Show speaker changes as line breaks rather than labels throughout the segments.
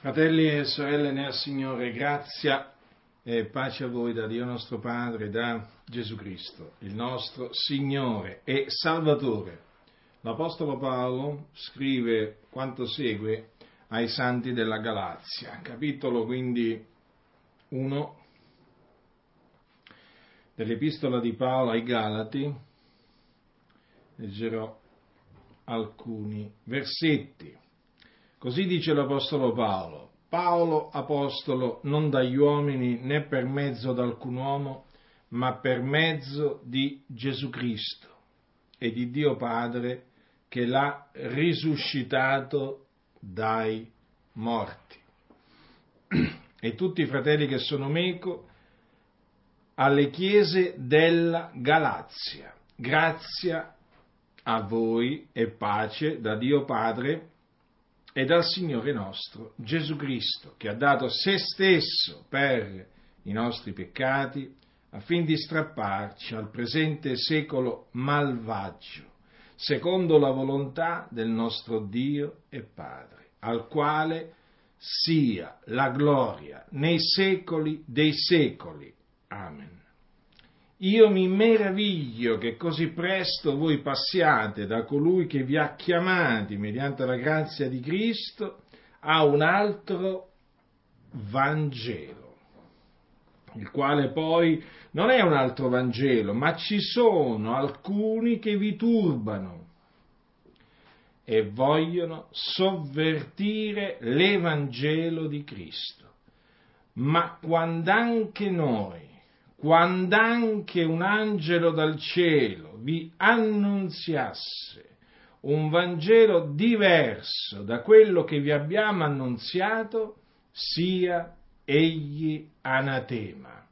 Fratelli e sorelle nel Signore, grazia e pace a voi da Dio nostro Padre, da Gesù Cristo, il nostro Signore e Salvatore. L'Apostolo Paolo scrive quanto segue ai santi della Galazia, capitolo quindi 1 dell'Epistola di Paolo ai Galati, leggerò alcuni versetti. Così dice l'Apostolo Paolo. Paolo, apostolo, non dagli uomini né per mezzo d'alcun uomo, ma per mezzo di Gesù Cristo e di Dio Padre che l'ha risuscitato dai morti. E tutti i fratelli che sono meco alle chiese della Galazia. Grazia a voi e pace da Dio Padre e dal Signore nostro Gesù Cristo, che ha dato se stesso per i nostri peccati affin di strapparci al presente secolo malvagio, secondo la volontà del nostro Dio e Padre, al quale sia la gloria nei secoli dei secoli. Amen. Io mi meraviglio che così presto voi passiate da colui che vi ha chiamati mediante la grazia di Cristo a un altro Vangelo, il quale poi non è un altro Vangelo, ma ci sono alcuni che vi turbano e vogliono sovvertire l'Evangelo di Cristo. Ma quando anche noi quando anche un angelo dal cielo vi annunziasse un Vangelo diverso da quello che vi abbiamo annunziato, sia egli anatema.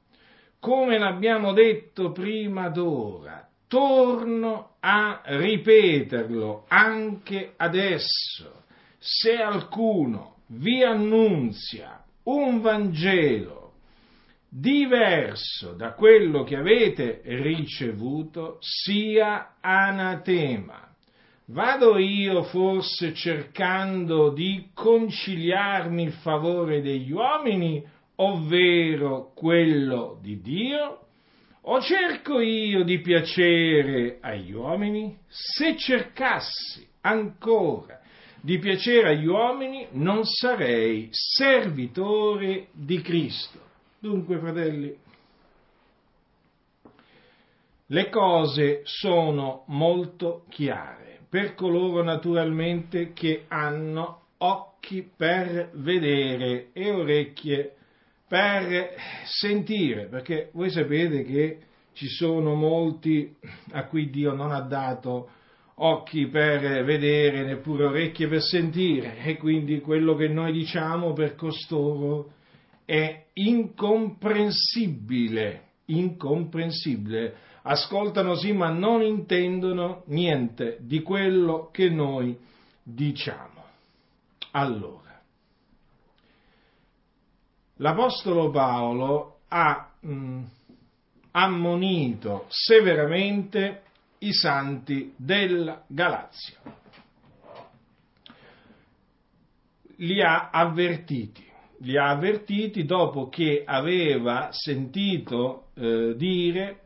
Come l'abbiamo detto prima d'ora, torno a ripeterlo anche adesso. Se alcuno vi annunzia un Vangelo diverso da quello che avete ricevuto sia anatema. Vado io forse cercando di conciliarmi il favore degli uomini, ovvero quello di Dio? O cerco io di piacere agli uomini? Se cercassi ancora di piacere agli uomini, non sarei servitore di Cristo. Dunque, fratelli, le cose sono molto chiare per coloro naturalmente che hanno occhi per vedere e orecchie per sentire, perché voi sapete che ci sono molti a cui Dio non ha dato occhi per vedere, neppure orecchie per sentire, e quindi quello che noi diciamo per costoro è incomprensibile, incomprensibile. Ascoltano sì, ma non intendono niente di quello che noi diciamo. Allora, l'Apostolo Paolo ha mh, mm, ammonito severamente i santi della Galazia. Li ha avvertiti li ha avvertiti dopo che aveva sentito eh, dire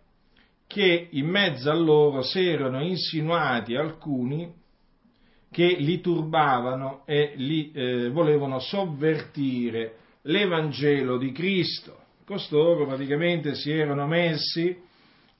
che in mezzo a loro si erano insinuati alcuni che li turbavano e li eh, volevano sovvertire l'Evangelo di Cristo. Costoro praticamente si erano messi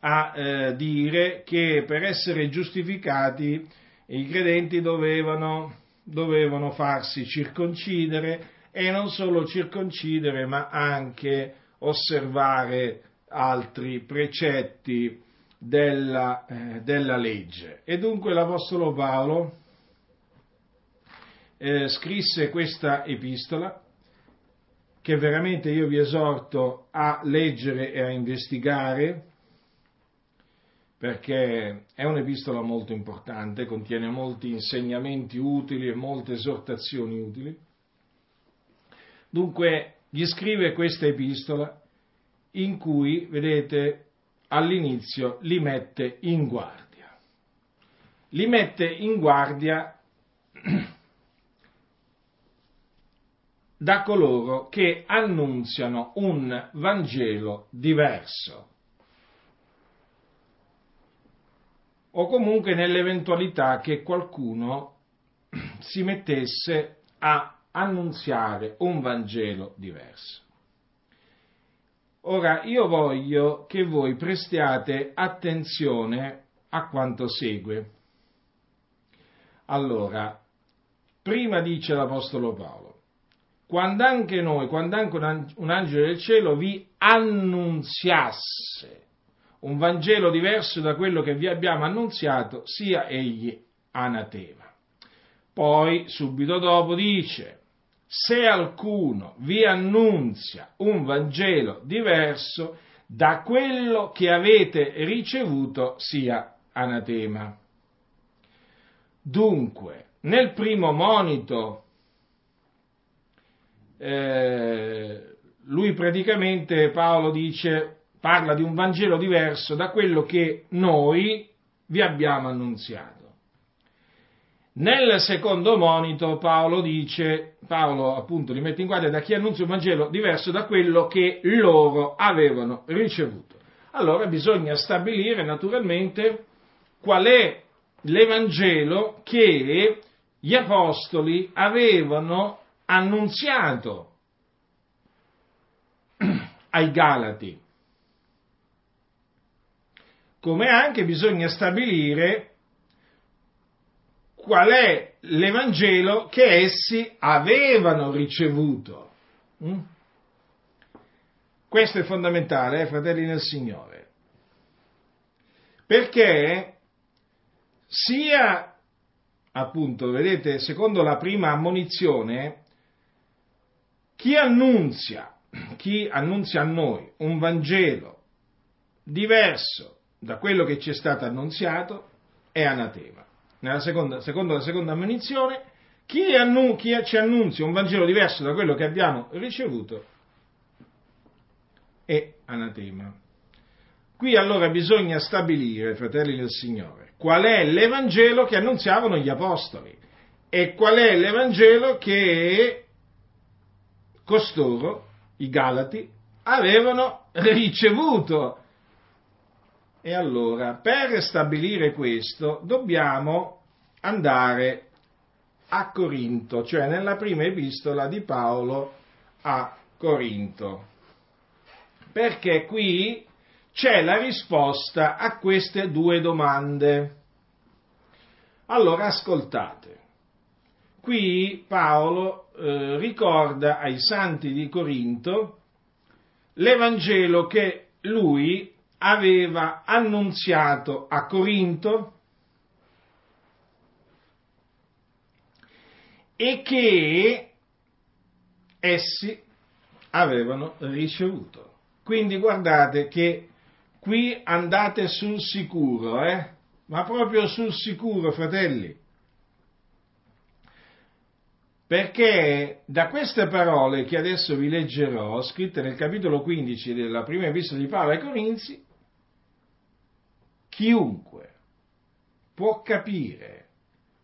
a eh, dire che per essere giustificati i credenti dovevano, dovevano farsi circoncidere e non solo circoncidere, ma anche osservare altri precetti della, eh, della legge. E dunque l'Apostolo Paolo eh, scrisse questa epistola che veramente io vi esorto a leggere e a investigare perché è un'epistola molto importante, contiene molti insegnamenti utili e molte esortazioni utili Dunque gli scrive questa epistola in cui, vedete, all'inizio li mette in guardia. Li mette in guardia da coloro che annunziano un Vangelo diverso. O comunque nell'eventualità che qualcuno si mettesse a annunziare un Vangelo diverso. Ora io voglio che voi prestiate attenzione a quanto segue. Allora, prima dice l'Apostolo Paolo, quando anche noi, quando anche un angelo del cielo vi annunziasse un Vangelo diverso da quello che vi abbiamo annunziato, sia egli anatema. Poi, subito dopo, dice, se alcuno vi annunzia un Vangelo diverso da quello che avete ricevuto sia anatema. Dunque, nel primo monito, eh, lui praticamente, Paolo dice, parla di un Vangelo diverso da quello che noi vi abbiamo annunziato. Nel secondo monito Paolo dice, Paolo appunto li mette in guardia da chi annuncia un Vangelo diverso da quello che loro avevano ricevuto. Allora bisogna stabilire naturalmente qual è l'Evangelo che gli apostoli avevano annunziato ai Galati. Come anche bisogna stabilire qual è l'Evangelo che essi avevano ricevuto. Mm? Questo è fondamentale, eh, fratelli nel Signore, perché sia, appunto, vedete, secondo la prima ammonizione, chi annunzia, chi annunzia a noi un Vangelo diverso da quello che ci è stato annunziato è anatema nella seconda, secondo la seconda ammonizione, chi, annu, chi ci annunzia un Vangelo diverso da quello che abbiamo ricevuto è anatema. Qui allora bisogna stabilire, fratelli del Signore, qual è l'Evangelo che annunziavano gli Apostoli e qual è l'Evangelo che costoro, i Galati, avevano ricevuto e allora, per stabilire questo, dobbiamo andare a Corinto, cioè nella prima epistola di Paolo a Corinto. Perché qui c'è la risposta a queste due domande. Allora ascoltate. Qui Paolo eh, ricorda ai santi di Corinto l'Evangelo che lui aveva annunziato a Corinto e che essi avevano ricevuto. Quindi guardate che qui andate sul sicuro, eh? ma proprio sul sicuro, fratelli. Perché da queste parole che adesso vi leggerò, scritte nel capitolo 15 della prima epistola di Paolo ai Corinzi, chiunque può capire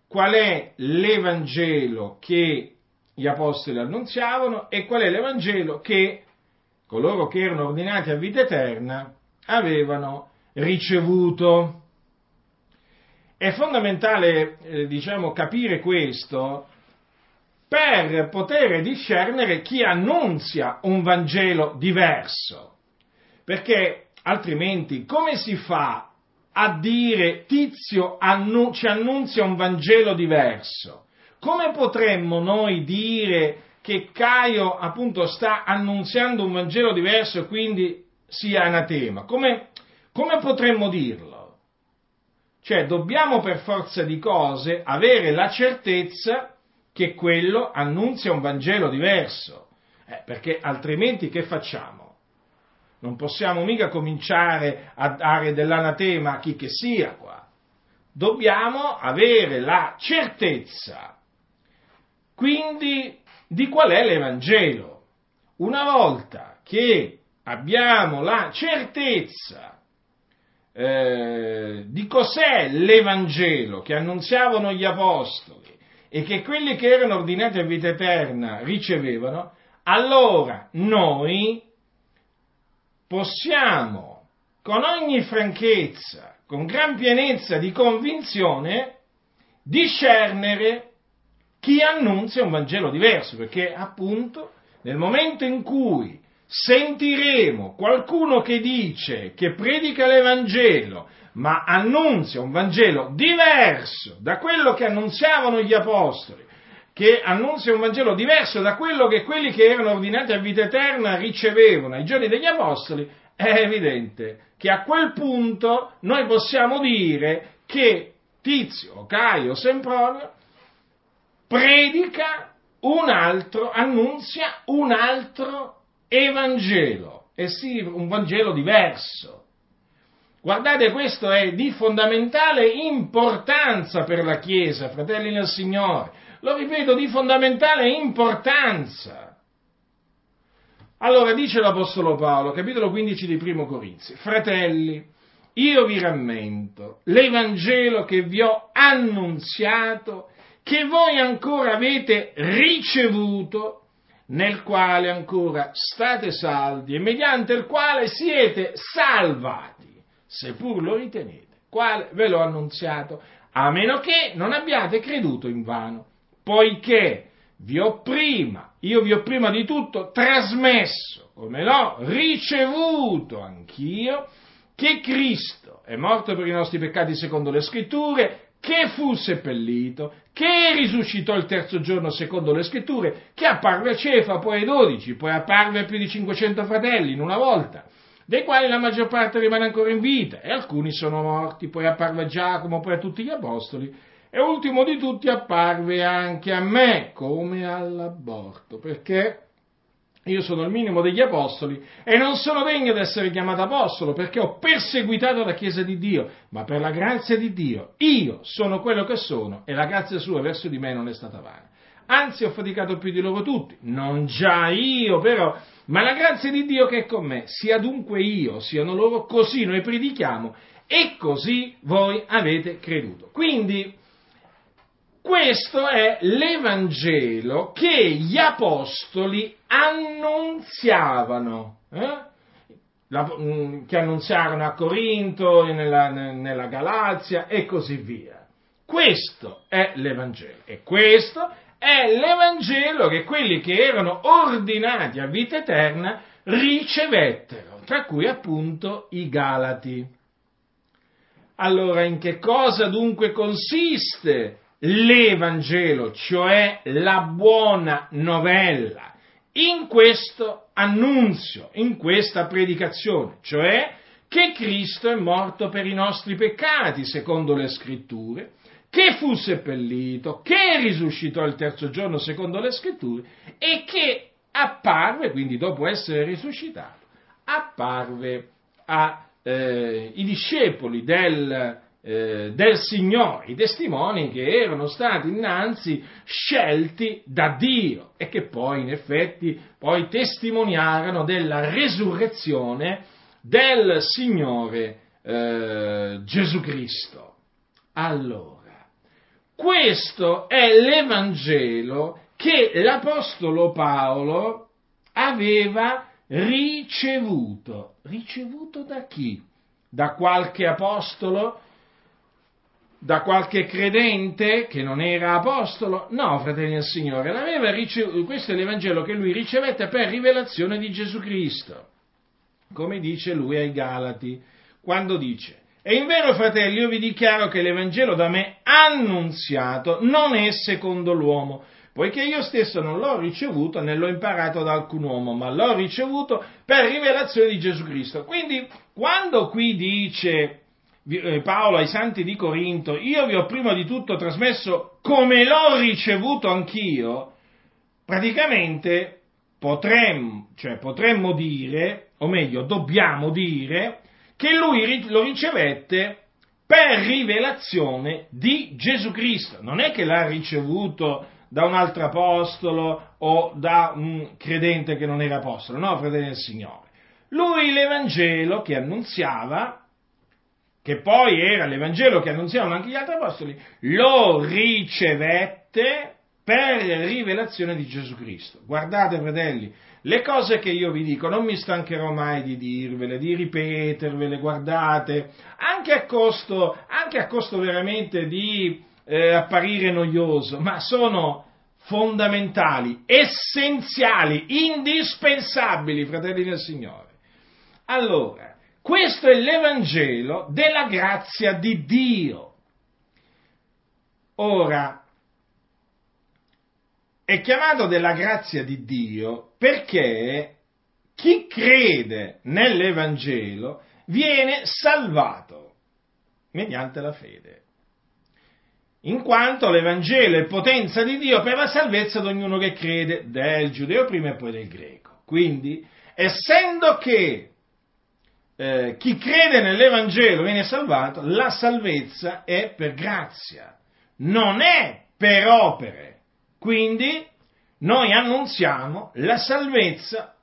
qual è l'Evangelo che gli apostoli annunziavano e qual è l'Evangelo che coloro che erano ordinati a vita eterna avevano ricevuto. È fondamentale, eh, diciamo, capire questo per poter discernere chi annunzia un Vangelo diverso. Perché altrimenti come si fa a dire Tizio annu- ci annunzia un Vangelo diverso. Come potremmo noi dire che Caio appunto sta annunziando un Vangelo diverso e quindi sia anatema? Come, come potremmo dirlo? Cioè dobbiamo per forza di cose avere la certezza che quello annunzia un Vangelo diverso, eh, perché altrimenti che facciamo? Non possiamo mica cominciare a dare dell'anatema a chi che sia qua. Dobbiamo avere la certezza, quindi, di qual è l'Evangelo. Una volta che abbiamo la certezza eh, di cos'è l'Evangelo che annunziavano gli Apostoli e che quelli che erano ordinati a vita eterna ricevevano, allora noi possiamo con ogni franchezza, con gran pienezza di convinzione, discernere chi annunzia un Vangelo diverso, perché appunto nel momento in cui sentiremo qualcuno che dice, che predica l'Evangelo, ma annunzia un Vangelo diverso da quello che annunziavano gli Apostoli, che annunzia un Vangelo diverso da quello che quelli che erano ordinati a vita eterna ricevevano ai giorni degli Apostoli, è evidente che a quel punto noi possiamo dire che Tizio, Caio, Sempronio predica un altro, annunzia un altro Evangelo, e sì, un Vangelo diverso. Guardate, questo è di fondamentale importanza per la Chiesa, fratelli nel Signore. Lo ripeto, di fondamentale importanza. Allora dice l'Apostolo Paolo, capitolo 15 di Primo Corinzi, fratelli, io vi rammento l'Evangelo che vi ho annunziato, che voi ancora avete ricevuto, nel quale ancora state saldi e mediante il quale siete salvati, seppur lo ritenete, quale ve l'ho annunziato, a meno che non abbiate creduto in vano, poiché vi ho prima, io vi ho prima di tutto trasmesso, come l'ho ricevuto anch'io, che Cristo è morto per i nostri peccati secondo le scritture, che fu seppellito, che risuscitò il terzo giorno secondo le scritture, che apparve a Cefa, poi ai dodici, poi apparve a più di 500 fratelli in una volta, dei quali la maggior parte rimane ancora in vita e alcuni sono morti, poi apparve a Giacomo, poi a tutti gli apostoli e ultimo di tutti apparve anche a me come all'aborto, perché io sono il minimo degli apostoli e non sono degno di essere chiamato apostolo perché ho perseguitato la Chiesa di Dio, ma per la grazia di Dio io sono quello che sono e la grazia sua verso di me non è stata vana. Anzi ho faticato più di loro tutti, non già io però, ma la grazia di Dio che è con me, sia dunque io, siano loro, così noi predichiamo e così voi avete creduto. Quindi questo è l'Evangelo che gli apostoli annunziavano, eh? La, mm, che annunziarono a Corinto, nella, nella Galazia e così via. Questo è l'Evangelo e questo è l'Evangelo che quelli che erano ordinati a vita eterna ricevettero, tra cui appunto i Galati. Allora, in che cosa dunque consiste l'Evangelo, cioè la buona novella, in questo annunzio, in questa predicazione, cioè che Cristo è morto per i nostri peccati, secondo le scritture, che fu seppellito, che risuscitò il terzo giorno, secondo le scritture, e che apparve, quindi dopo essere risuscitato, apparve ai eh, discepoli del eh, del Signore, i testimoni che erano stati innanzi scelti da Dio e che poi in effetti poi testimoniarono della resurrezione del Signore eh, Gesù Cristo. Allora, questo è l'Evangelo che l'Apostolo Paolo aveva ricevuto. Ricevuto da chi? Da qualche apostolo? Da qualche credente che non era apostolo? No, fratelli del Signore, ricevuto, questo è l'Evangelo che lui ricevette per rivelazione di Gesù Cristo, come dice lui ai Galati, quando dice, e in vero fratelli io vi dichiaro che l'Evangelo da me annunziato non è secondo l'uomo, poiché io stesso non l'ho ricevuto né l'ho imparato da alcun uomo, ma l'ho ricevuto per rivelazione di Gesù Cristo. Quindi, quando qui dice Paolo ai santi di Corinto, io vi ho prima di tutto trasmesso come l'ho ricevuto anch'io, praticamente potremmo, cioè potremmo dire, o meglio, dobbiamo dire, che lui lo ricevette per rivelazione di Gesù Cristo. Non è che l'ha ricevuto da un altro apostolo o da un credente che non era apostolo, no, fratello del Signore. Lui l'Evangelo che annunziava che poi era l'Evangelo che annunziavano anche gli altri apostoli, lo ricevette per rivelazione di Gesù Cristo. Guardate, fratelli, le cose che io vi dico non mi stancherò mai di dirvele, di ripetervele, guardate, anche a costo, anche a costo veramente di eh, apparire noioso, ma sono fondamentali, essenziali, indispensabili, fratelli del Signore. Allora, questo è l'Evangelo della grazia di Dio. Ora, è chiamato della grazia di Dio perché chi crede nell'Evangelo viene salvato mediante la fede. In quanto l'Evangelo è potenza di Dio per la salvezza di ognuno che crede, del giudeo prima e poi del greco. Quindi, essendo che eh, chi crede nell'Evangelo viene salvato, la salvezza è per grazia, non è per opere. Quindi noi annunziamo la salvezza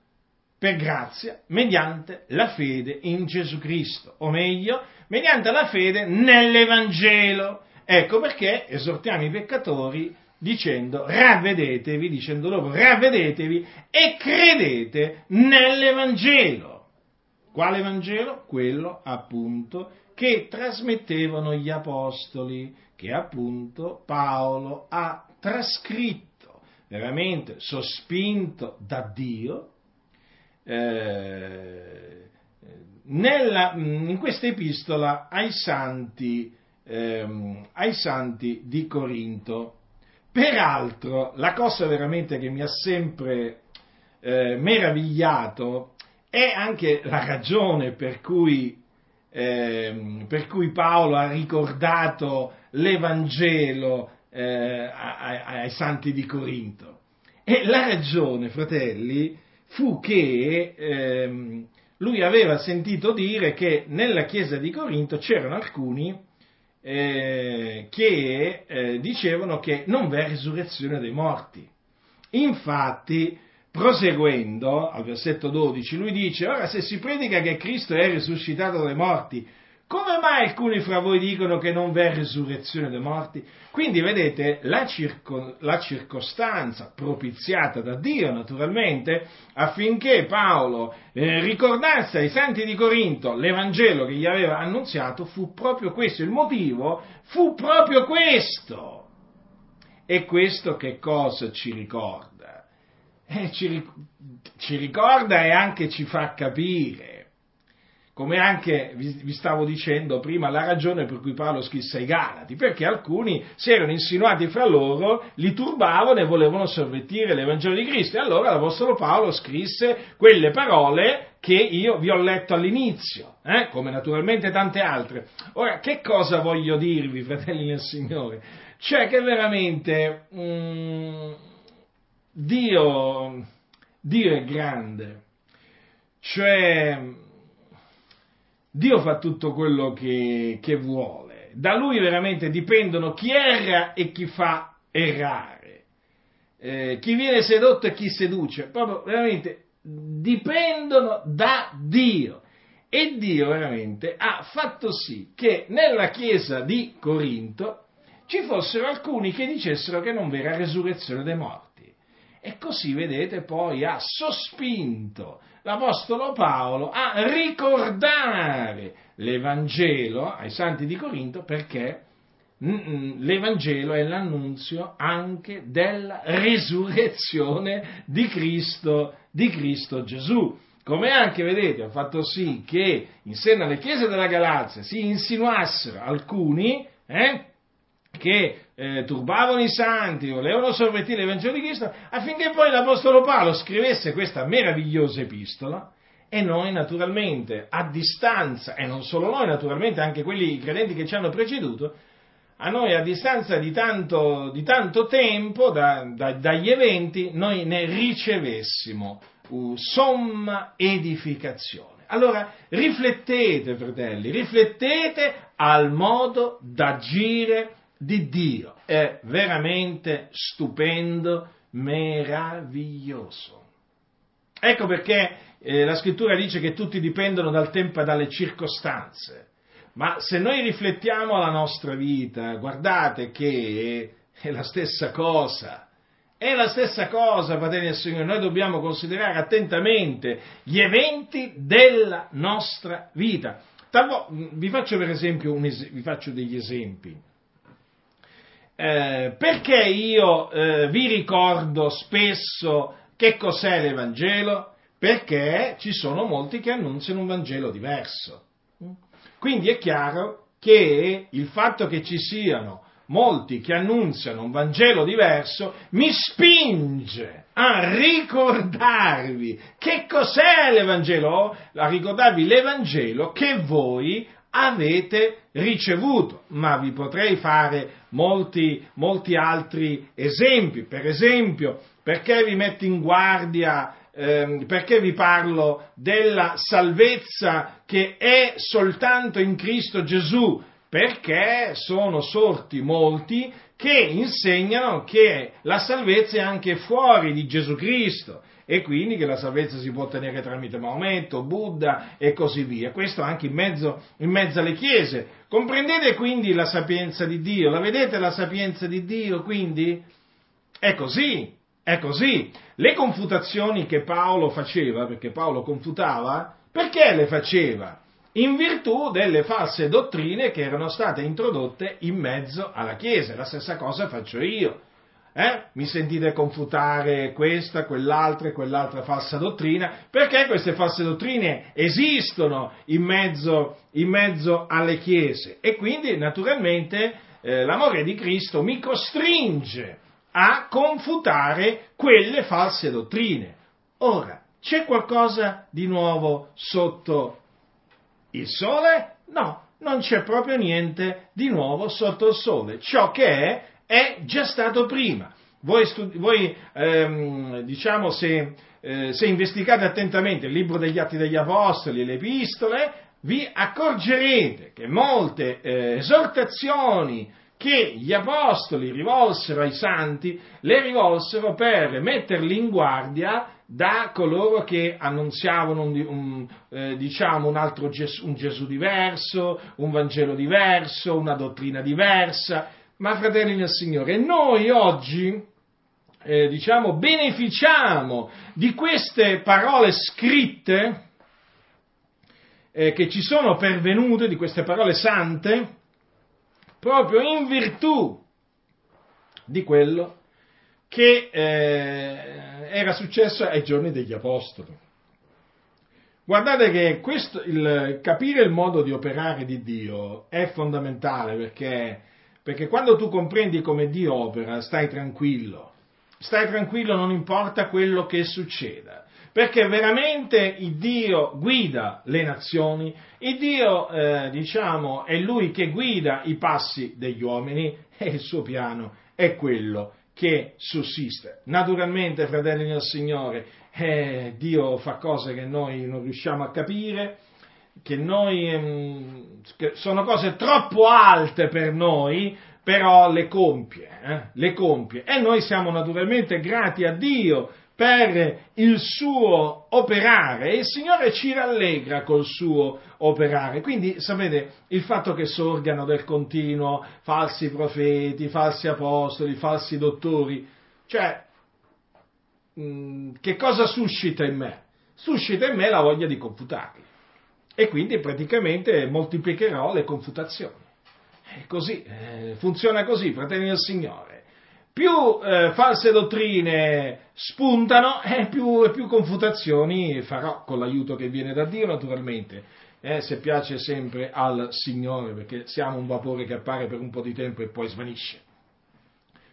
per grazia mediante la fede in Gesù Cristo, o meglio, mediante la fede nell'Evangelo. Ecco perché esortiamo i peccatori dicendo ravvedetevi, dicendo loro ravvedetevi e credete nell'Evangelo. Quale Vangelo? Quello appunto che trasmettevano gli apostoli, che appunto Paolo ha trascritto, veramente sospinto da Dio, eh, nella, in questa epistola ai santi, ehm, ai santi di Corinto. Peraltro, la cosa veramente che mi ha sempre eh, meravigliato è anche la ragione per cui, eh, per cui Paolo ha ricordato l'Evangelo eh, ai, ai santi di Corinto. E la ragione, fratelli, fu che ehm, lui aveva sentito dire che nella chiesa di Corinto c'erano alcuni eh, che eh, dicevano che non v'è risurrezione dei morti. Infatti, proseguendo al versetto 12, lui dice, ora se si predica che Cristo è risuscitato dai morti, come mai alcuni fra voi dicono che non v'è risurrezione dei morti? Quindi vedete la, circo, la, circostanza propiziata da Dio naturalmente affinché Paolo eh, ricordasse ai santi di Corinto l'Evangelo che gli aveva annunziato fu proprio questo, il motivo fu proprio questo. E questo che cosa ci ricorda? Eh, ci, ci ricorda e anche ci fa capire come anche vi, vi, stavo dicendo prima, la ragione per cui Paolo scrisse ai Galati, perché alcuni si erano insinuati fra loro, li turbavano e volevano sovvertire l'Evangelo di Cristo. E allora l'Apostolo Paolo scrisse quelle parole che io vi ho letto all'inizio, eh? come naturalmente tante altre. Ora, che cosa voglio dirvi, fratelli del Signore? Cioè che veramente mm, Dio, Dio è grande, cioè Dio fa tutto quello che, che vuole. Da Lui veramente dipendono chi erra e chi fa errare. Eh, chi viene sedotto e chi seduce. Proprio veramente dipendono da Dio. E Dio veramente ha fatto sì che nella chiesa di Corinto ci fossero alcuni che dicessero che non v'era resurrezione dei morti. E così, vedete, poi ha sospinto l'Apostolo Paolo a ricordare l'Evangelo ai santi di Corinto perché mm, mm, l'Evangelo è l'annunzio anche della risurrezione di Cristo, di Cristo Gesù. Come anche, vedete, ha fatto sì che in seno alle chiese della Galazia si insinuassero alcuni eh, che eh, turbavano i santi, volevano sovvertire l'Evangelo di Cristo, affinché poi l'Apostolo Paolo scrivesse questa meravigliosa epistola e noi naturalmente a distanza, e non solo noi naturalmente, anche quelli credenti che ci hanno preceduto, a noi a distanza di tanto, di tanto tempo da, da, dagli eventi, noi ne ricevessimo uh, somma edificazione. Allora riflettete, fratelli, riflettete al modo d'agire di Dio è veramente stupendo, meraviglioso. Ecco perché eh, la scrittura dice che tutti dipendono dal tempo e dalle circostanze. Ma se noi riflettiamo la nostra vita, guardate che è la stessa cosa. È la stessa cosa, fratelli del Signore, noi dobbiamo considerare attentamente gli eventi della nostra vita. Talvo, vi faccio per esempio es- vi faccio degli esempi. Eh, perché io eh, vi ricordo spesso che cos'è l'Evangelo? Perché ci sono molti che annunziano un Vangelo diverso. Quindi è chiaro che il fatto che ci siano molti che annunziano un Vangelo diverso mi spinge a ricordarvi che cos'è l'Evangelo, a ricordarvi l'Evangelo che voi avete ricevuto, ma vi potrei fare molti, molti altri esempi, per esempio, perché vi metto in guardia ehm, perché vi parlo della salvezza che è soltanto in Cristo Gesù? Perché sono sorti molti che insegnano che la salvezza è anche fuori di Gesù Cristo e quindi che la salvezza si può ottenere tramite Maometto, Buddha e così via. Questo anche in mezzo, in mezzo alle chiese. Comprendete quindi la sapienza di Dio? La vedete la sapienza di Dio? Quindi è così, è così. Le confutazioni che Paolo faceva, perché Paolo confutava, perché le faceva? In virtù delle false dottrine che erano state introdotte in mezzo alla Chiesa. La stessa cosa faccio io. Eh? Mi sentite confutare questa, quell'altra e quell'altra falsa dottrina, perché queste false dottrine esistono in mezzo, in mezzo alle chiese e quindi naturalmente eh, l'amore di Cristo mi costringe a confutare quelle false dottrine. Ora, c'è qualcosa di nuovo sotto il sole? No, non c'è proprio niente di nuovo sotto il sole. Ciò che è è già stato prima. Voi, studi- voi ehm, diciamo, se, eh, se investigate attentamente il libro degli Atti degli Apostoli e le epistole, vi accorgerete che molte eh, esortazioni che gli apostoli rivolsero ai santi, le rivolsero per metterli in guardia da coloro che annunziavano un, un, eh, diciamo un altro Gesù, un Gesù diverso, un Vangelo diverso, una dottrina diversa. Ma fratelli del Signore, noi oggi, eh, diciamo, beneficiamo di queste parole scritte eh, che ci sono pervenute, di queste parole sante, proprio in virtù di quello che eh, era successo ai giorni degli Apostoli. Guardate che questo, il, capire il modo di operare di Dio è fondamentale perché, perché quando tu comprendi come Dio opera stai tranquillo, stai tranquillo non importa quello che succeda, perché veramente il Dio guida le nazioni, il Dio, eh, diciamo, è Lui che guida i passi degli uomini e il suo piano è quello che sussiste. Naturalmente, fratelli del Signore, eh, Dio fa cose che noi non riusciamo a capire, che, noi, ehm, che sono cose troppo alte per noi, però le compie, eh, le compie. E noi siamo naturalmente grati a Dio per il suo operare e il Signore ci rallegra col suo operare. Quindi sapete il fatto che sorgano del continuo falsi profeti, falsi apostoli, falsi dottori, cioè che cosa suscita in me? Suscita in me la voglia di confutarli e quindi praticamente moltiplicherò le confutazioni. È così, eh, funziona così, fratelli del Signore più eh, false dottrine spuntano e più, più, confutazioni farò con l'aiuto che viene da Dio naturalmente, eh, se piace sempre al Signore, perché siamo un vapore che appare per un po' di tempo e poi svanisce.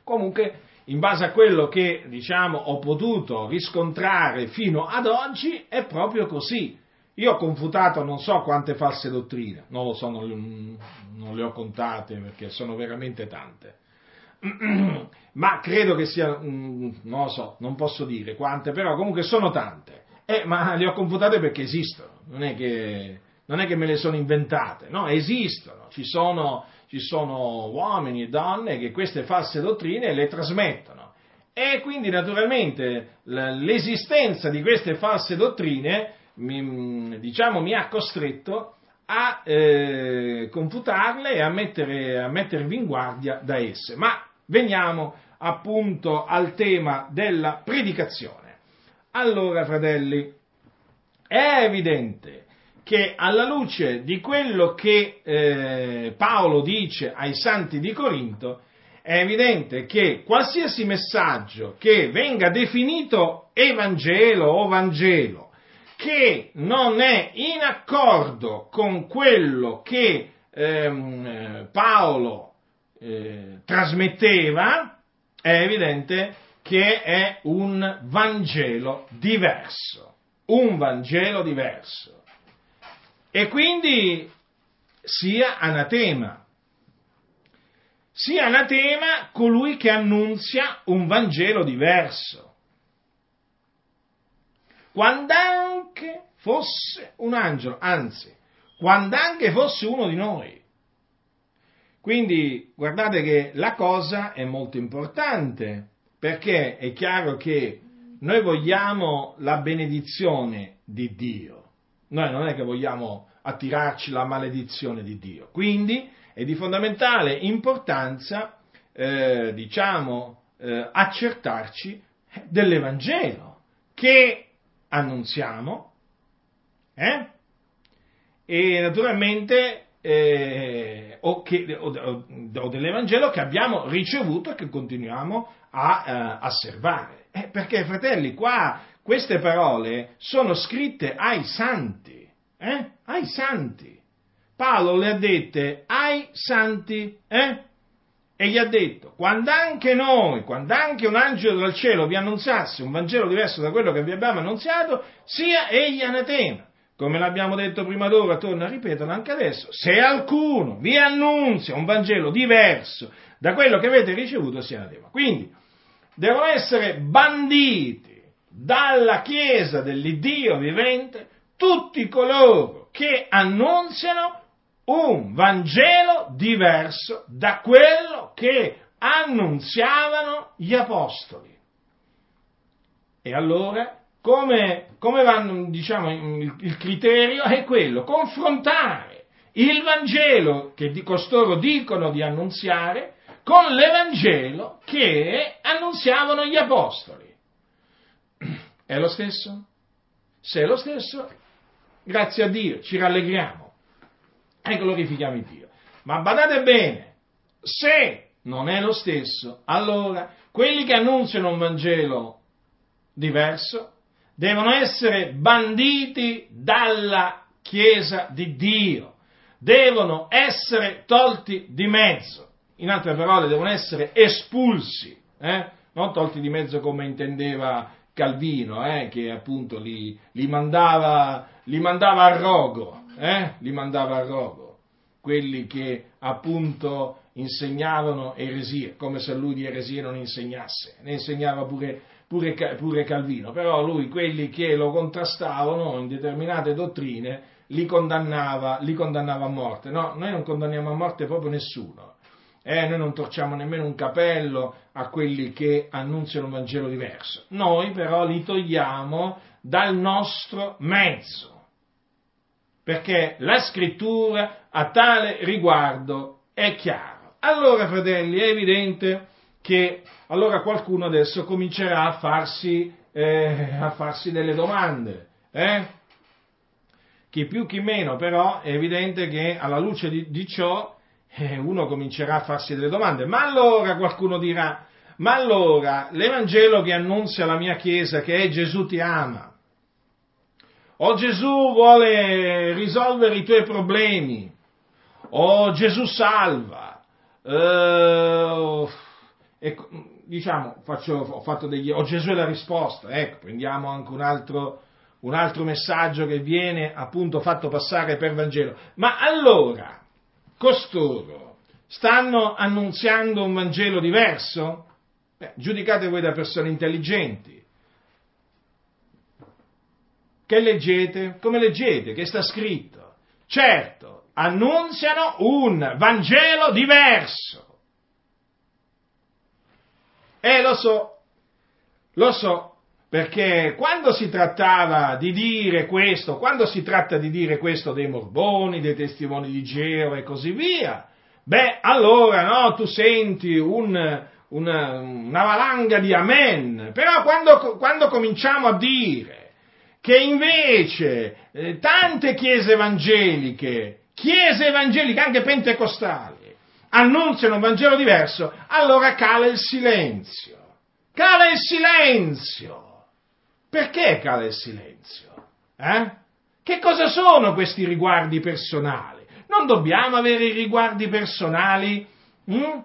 Comunque, in base a quello che diciamo ho potuto riscontrare fino ad oggi, è proprio così. Io ho confutato non so quante false dottrine, non lo so, non, non le ho contate perché sono veramente tante ma credo che sia, non lo so, non posso dire quante, però comunque sono tante. Eh, ma le ho confutate perché esistono, non è che, non è che me le sono inventate, no, esistono, ci sono, ci sono uomini e donne che queste false dottrine le trasmettono. E quindi naturalmente l'esistenza di queste false dottrine mi, diciamo, mi ha costretto a eh, confutarle e a, mettere, a mettervi in guardia da esse. Ma Veniamo appunto al tema della predicazione. Allora, fratelli, è evidente che alla luce di quello che eh, Paolo dice ai santi di Corinto, è evidente che qualsiasi messaggio che venga definito Evangelo o Vangelo, che non è in accordo con quello che ehm, Paolo eh, trasmetteva, è evidente che è un Vangelo diverso, un Vangelo diverso. E quindi sia anatema, sia anatema colui che annunzia un Vangelo diverso. Quando anche fosse un angelo, anzi, quando anche fosse uno di noi. Quindi guardate che la cosa è molto importante, perché è chiaro che noi vogliamo la benedizione di Dio, noi non è che vogliamo attirarci la maledizione di Dio. Quindi è di fondamentale importanza, eh, diciamo, eh, accertarci dell'Evangelo che annunziamo eh? e naturalmente eh, o, che, o, o, dell'Evangelo che abbiamo ricevuto e che continuiamo a, eh, a servare. Eh, perché, fratelli, qua queste parole sono scritte ai santi, eh? ai santi. Paolo le ha dette ai santi, eh? E gli ha detto, quando anche noi, quando anche un angelo dal cielo vi annunziasse un Vangelo diverso da quello che vi abbiamo annunziato, sia egli anatema. Come l'abbiamo detto prima d'ora, torno a ripeterlo anche adesso, se alcuno vi annunzia un Vangelo diverso da quello che avete ricevuto, sia anatema. Quindi, devono essere banditi dalla Chiesa dell'Iddio vivente tutti coloro che annunziano un Vangelo diverso da quello che annunziavano gli Apostoli. E allora, come, come vanno, diciamo, il, il criterio è quello, confrontare il Vangelo che di costoro dicono di annunziare con l'Evangelo che annunziavano gli Apostoli. È lo stesso? Se è lo stesso, grazie a Dio, ci rallegriamo e glorifichiamo Dio. Ma badate bene, se non è lo stesso, allora quelli che annunziano un Vangelo diverso devono essere banditi dalla Chiesa di Dio, devono essere tolti di mezzo, in altre parole devono essere espulsi, eh? non tolti di mezzo come intendeva Calvino, eh, che appunto li, li, mandava, li, mandava, a rogo, eh, li mandava a rogo, quelli che appunto insegnavano eresie, come se lui di eresie non insegnasse, ne insegnava pure, pure, pure Calvino, però lui quelli che lo contrastavano in determinate dottrine li condannava, li condannava a morte. No, noi non condanniamo a morte proprio nessuno eh, noi non torciamo nemmeno un capello a quelli che annunziano un Vangelo diverso. Noi però li togliamo dal nostro mezzo. Perché la scrittura a tale riguardo è chiara. Allora, fratelli, è evidente che allora qualcuno adesso comincerà a farsi, eh, a farsi delle domande. Eh? Chi più, chi meno, però è evidente che alla luce di, di ciò eh, uno comincerà a farsi delle domande. Ma allora qualcuno dirà, ma allora l'Evangelo che annunzia la mia Chiesa che è Gesù ti ama, o Gesù vuole risolvere i tuoi problemi, o Gesù salva, eh, e, diciamo, faccio, ho degli, o Gesù è la risposta, ecco, prendiamo anche un altro, un altro messaggio che viene appunto fatto passare per Vangelo. Ma allora, costoro stanno annunziando un Vangelo diverso? Beh, giudicate voi da persone intelligenti. Che leggete? Come leggete? Che sta scritto? Certo, annunziano un Vangelo diverso. E lo so, lo so, perché quando si trattava di dire questo, quando si tratta di dire questo dei Morboni, dei testimoni di Geo e così via, beh, allora no, tu senti un, una, una valanga di amen, però quando, quando cominciamo a dire che invece eh, tante chiese evangeliche, chiese evangeliche anche pentecostali, annunziano un Vangelo diverso, allora cala il silenzio. Cala il silenzio. Perché cala il silenzio? Eh? Che cosa sono questi riguardi personali? Non dobbiamo avere i riguardi personali? Hm?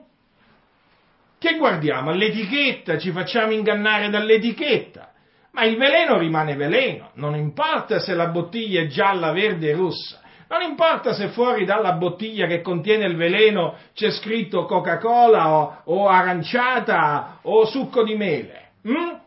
Che guardiamo? All'etichetta, ci facciamo ingannare dall'etichetta. Ma il veleno rimane veleno, non importa se la bottiglia è gialla, verde rossa. Non importa se fuori dalla bottiglia che contiene il veleno c'è scritto Coca-Cola o, o aranciata o succo di mele. Mm?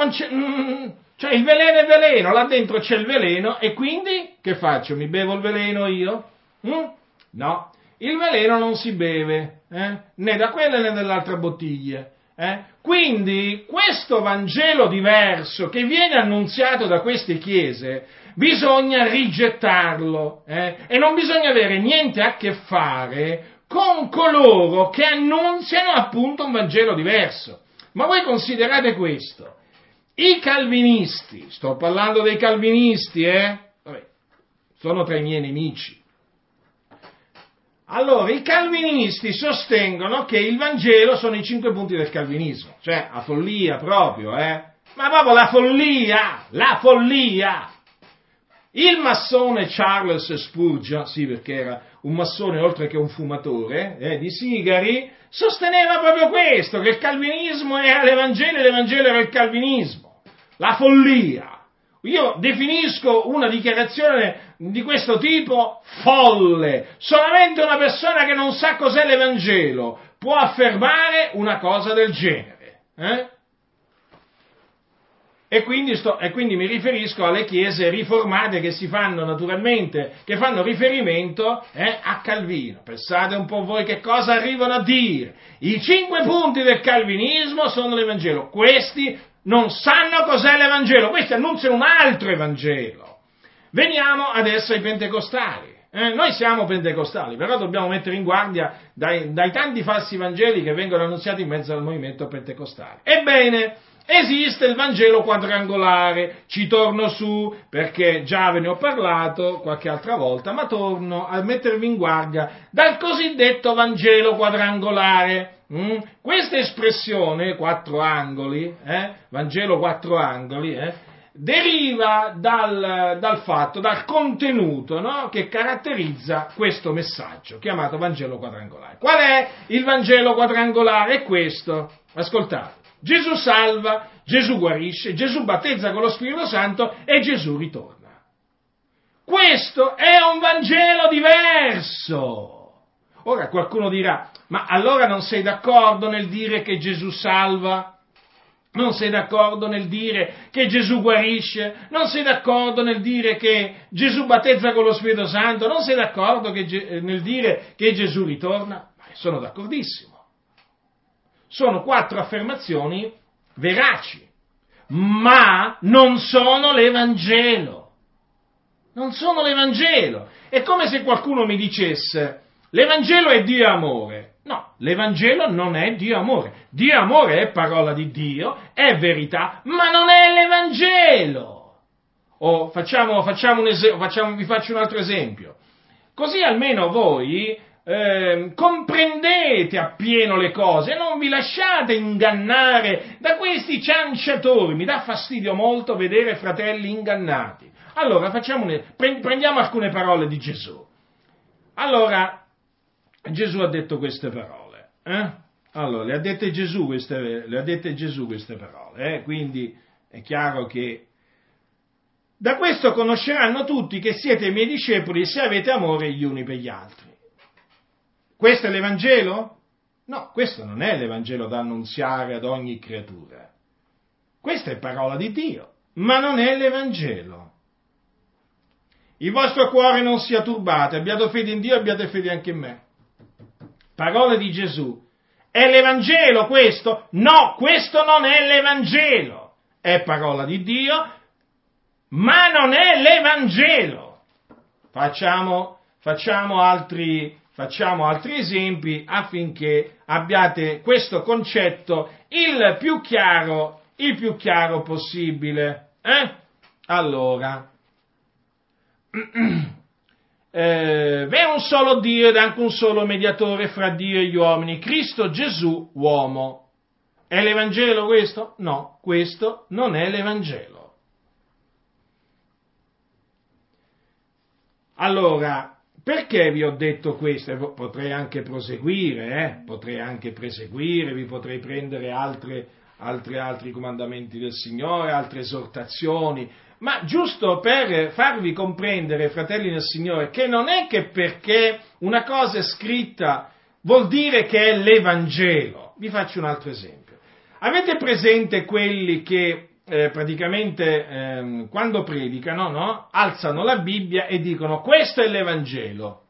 Mm, cioè il veleno è veleno, là dentro c'è il veleno e quindi che faccio? Mi bevo il veleno io? Mm? No, il veleno non si beve, eh? né da quella né dall'altra bottiglia. Eh? Quindi questo Vangelo diverso che viene annunziato da queste chiese bisogna rigettarlo eh? e non bisogna avere niente a che fare con coloro che annunziano appunto un Vangelo diverso. Ma voi considerate questo, i calvinisti, sto parlando dei calvinisti, eh? Vabbè, sono tra i miei nemici. Allora, i calvinisti sostengono che il Vangelo sono i cinque punti del calvinismo, cioè a follia proprio, eh? Ma proprio la follia, la follia! Il massone Charles Spurgeon, sì perché era un massone oltre che un fumatore eh, di sigari, sosteneva proprio questo, che il calvinismo era l'Evangelo e l'Evangelo era il calvinismo. La follia. Io definisco una dichiarazione di questo tipo folle. Solamente una persona che non sa cos'è l'Evangelo può affermare una cosa del genere. Eh? E quindi, sto, e quindi, mi riferisco alle chiese riformate che si fanno naturalmente, che fanno riferimento eh, a Calvino. Pensate un po' voi che cosa arrivano a dire. I cinque punti del calvinismo sono l'Evangelo. Questi non sanno cos'è l'Evangelo, questi annunciano un altro Evangelo. Veniamo adesso ai pentecostali. Eh, noi siamo pentecostali, però dobbiamo mettere in guardia dai, dai tanti falsi Vangeli che vengono annunziati in mezzo al movimento pentecostale. Ebbene, esiste il Vangelo quadrangolare, ci torno su perché già ve ne ho parlato qualche altra volta, ma torno a mettervi in guardia dal cosiddetto Vangelo quadrangolare. Mm? Questa espressione, quattro angoli, eh? Vangelo quattro angoli, eh? deriva dal, dal, fatto, dal contenuto no? che caratterizza questo messaggio chiamato Vangelo quadrangolare. Qual è il Vangelo quadrangolare? È questo, ascoltate. Gesù salva, Gesù guarisce, Gesù battezza con lo Spirito Santo e Gesù ritorna. Questo è un Vangelo diverso. Ora qualcuno dirà, ma allora non sei d'accordo nel dire che Gesù salva? Non sei d'accordo nel dire che Gesù guarisce? Non sei d'accordo nel dire che Gesù battezza con lo Spirito Santo? Non sei d'accordo che, nel dire che Gesù ritorna? Sono d'accordissimo sono quattro affermazioni veraci, ma non sono l'Evangelo. Non sono l'Evangelo. È come se qualcuno mi dicesse, l'Evangelo è Dio amore. No, l'Evangelo non è Dio amore. Dio amore è parola di Dio, è verità, ma non è l'Evangelo. O facciamo, facciamo un esempio, facciamo, vi faccio un altro esempio. Così almeno voi eh, comprendete appieno le cose, non vi lasciate ingannare da questi cianciatori. Mi dà fastidio molto vedere fratelli ingannati. Allora, un, prendiamo alcune parole di Gesù. Allora, Gesù ha detto queste parole. Eh? Allora, le ha dette Gesù queste, dette Gesù queste parole. Eh? Quindi è chiaro che da questo conosceranno tutti che siete miei discepoli se avete amore gli uni per gli altri. Questo è l'Evangelo? No, questo non è l'Evangelo da annunziare ad ogni creatura. Questa è parola di Dio, ma non è l'Evangelo. Il vostro cuore non sia turbato, abbiate fede in Dio, abbiate fede anche in me. Parole di Gesù. È l'Evangelo questo? No, questo non è l'Evangelo. È parola di Dio, ma non è l'Evangelo. Facciamo, facciamo altri, facciamo altri esempi affinché abbiate questo concetto il più chiaro, il più chiaro possibile. Eh? Allora, eh, è un solo Dio ed anche un solo mediatore fra Dio e gli uomini, Cristo Gesù, uomo. È l'Evangelo questo? No, questo non è l'Evangelo. Allora, perché vi ho detto questo? Potrei anche proseguire, eh? potrei anche proseguire, vi potrei prendere altre, altre, altri comandamenti del Signore, altre esortazioni, ma giusto per farvi comprendere, fratelli del Signore, che non è che perché una cosa è scritta vuol dire che è l'Evangelo. Vi faccio un altro esempio. Avete presente quelli che eh, praticamente eh, quando predicano, no? alzano la Bibbia e dicono questo è l'Evangelo.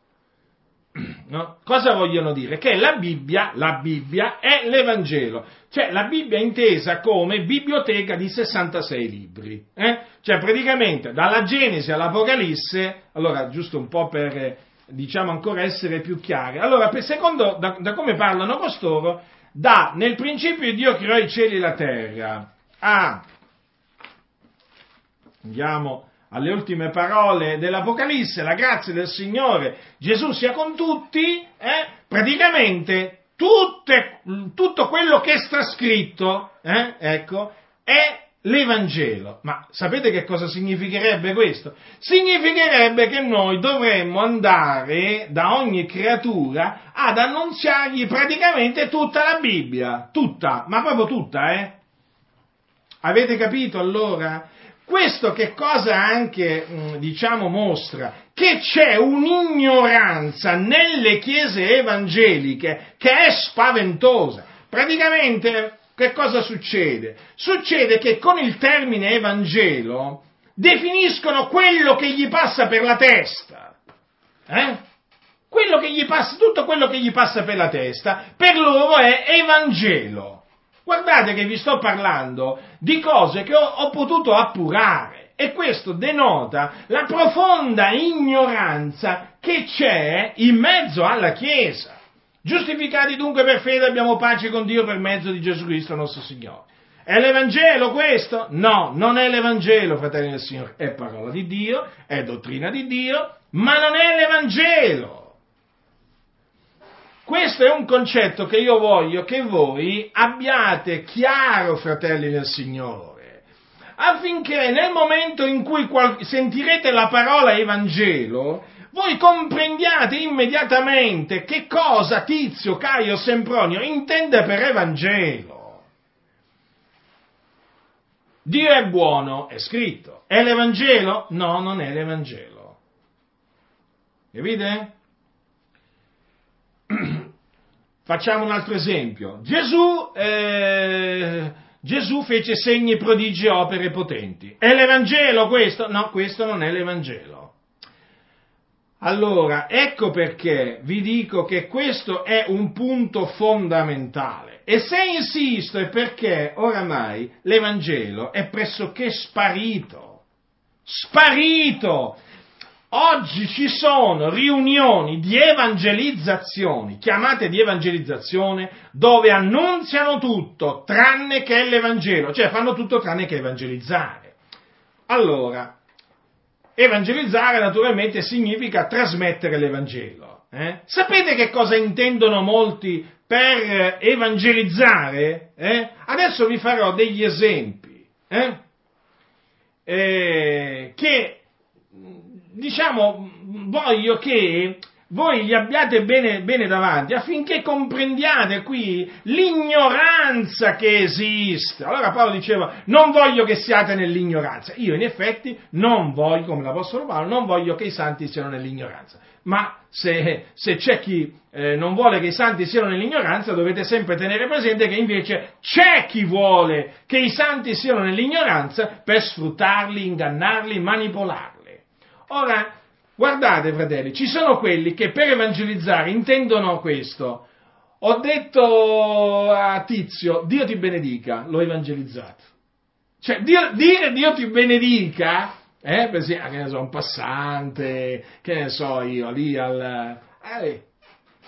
No? Cosa vogliono dire? Che la Bibbia, la Bibbia è l'Evangelo, cioè la Bibbia è intesa come biblioteca di 66 libri, eh? cioè praticamente dalla Genesi all'Apocalisse, allora giusto un po' per diciamo ancora essere più chiari, allora per secondo da, da come parlano costoro, da nel principio Dio creò i cieli e la terra a Andiamo alle ultime parole dell'Apocalisse, la grazia del Signore Gesù sia con tutti, eh, praticamente tutte, tutto quello che sta scritto, eh, ecco, è l'Evangelo. Ma sapete che cosa significherebbe questo? Significherebbe che noi dovremmo andare da ogni creatura ad annunziargli praticamente tutta la Bibbia, tutta, ma proprio tutta, eh? Avete capito allora? Questo che cosa anche, mm, diciamo, mostra? Che c'è un'ignoranza nelle chiese evangeliche che è spaventosa. Praticamente, che cosa succede? Succede che con il termine Evangelo definiscono quello che gli passa per la testa. Eh? Quello che gli passa, tutto quello che gli passa per la testa, per loro è Evangelo. Guardate che vi sto parlando di cose che ho, ho potuto appurare e questo denota la profonda ignoranza che c'è in mezzo alla Chiesa. Giustificati dunque per fede abbiamo pace con Dio per mezzo di Gesù Cristo nostro Signore. È l'Evangelo questo? No, non è l'Evangelo, fratelli del Signore, è parola di Dio, è dottrina di Dio, ma non è l'Evangelo. Questo è un concetto che io voglio che voi abbiate chiaro, fratelli del Signore, affinché nel momento in cui sentirete la parola Evangelo, voi comprendiate immediatamente che cosa Tizio, Caio, Sempronio intende per Evangelo. Dio è buono, è scritto. È l'Evangelo? No, non è l'Evangelo. Capite? Facciamo un altro esempio. Gesù, eh, Gesù fece segni, prodigi opere potenti. È l'Evangelo questo? No, questo non è l'Evangelo. Allora, ecco perché vi dico che questo è un punto fondamentale. E se insisto è perché oramai l'Evangelo è pressoché sparito. Sparito! Oggi ci sono riunioni di evangelizzazioni, chiamate di evangelizzazione, dove annunziano tutto tranne che l'Evangelo, cioè fanno tutto tranne che evangelizzare. Allora, evangelizzare naturalmente significa trasmettere l'Evangelo. Eh? Sapete che cosa intendono molti per evangelizzare? Eh? Adesso vi farò degli esempi eh? eh che diciamo, voglio che voi li abbiate bene, bene, davanti affinché comprendiate qui l'ignoranza che esiste. Allora Paolo diceva, non voglio che siate nell'ignoranza. Io in effetti non voglio, come l'Apostolo Paolo, non voglio che i santi siano nell'ignoranza. Ma se, se c'è chi eh, non vuole che i santi siano nell'ignoranza, dovete sempre tenere presente che invece c'è chi vuole che i santi siano nell'ignoranza per sfruttarli, ingannarli, manipolarli. Ora, guardate fratelli, ci sono quelli che per evangelizzare intendono questo. Ho detto a Tizio, Dio ti benedica, l'ho evangelizzato. Cioè, Dio, dire Dio ti benedica, eh, per esempio, che ne so, un passante, che ne so io, lì al... Eh,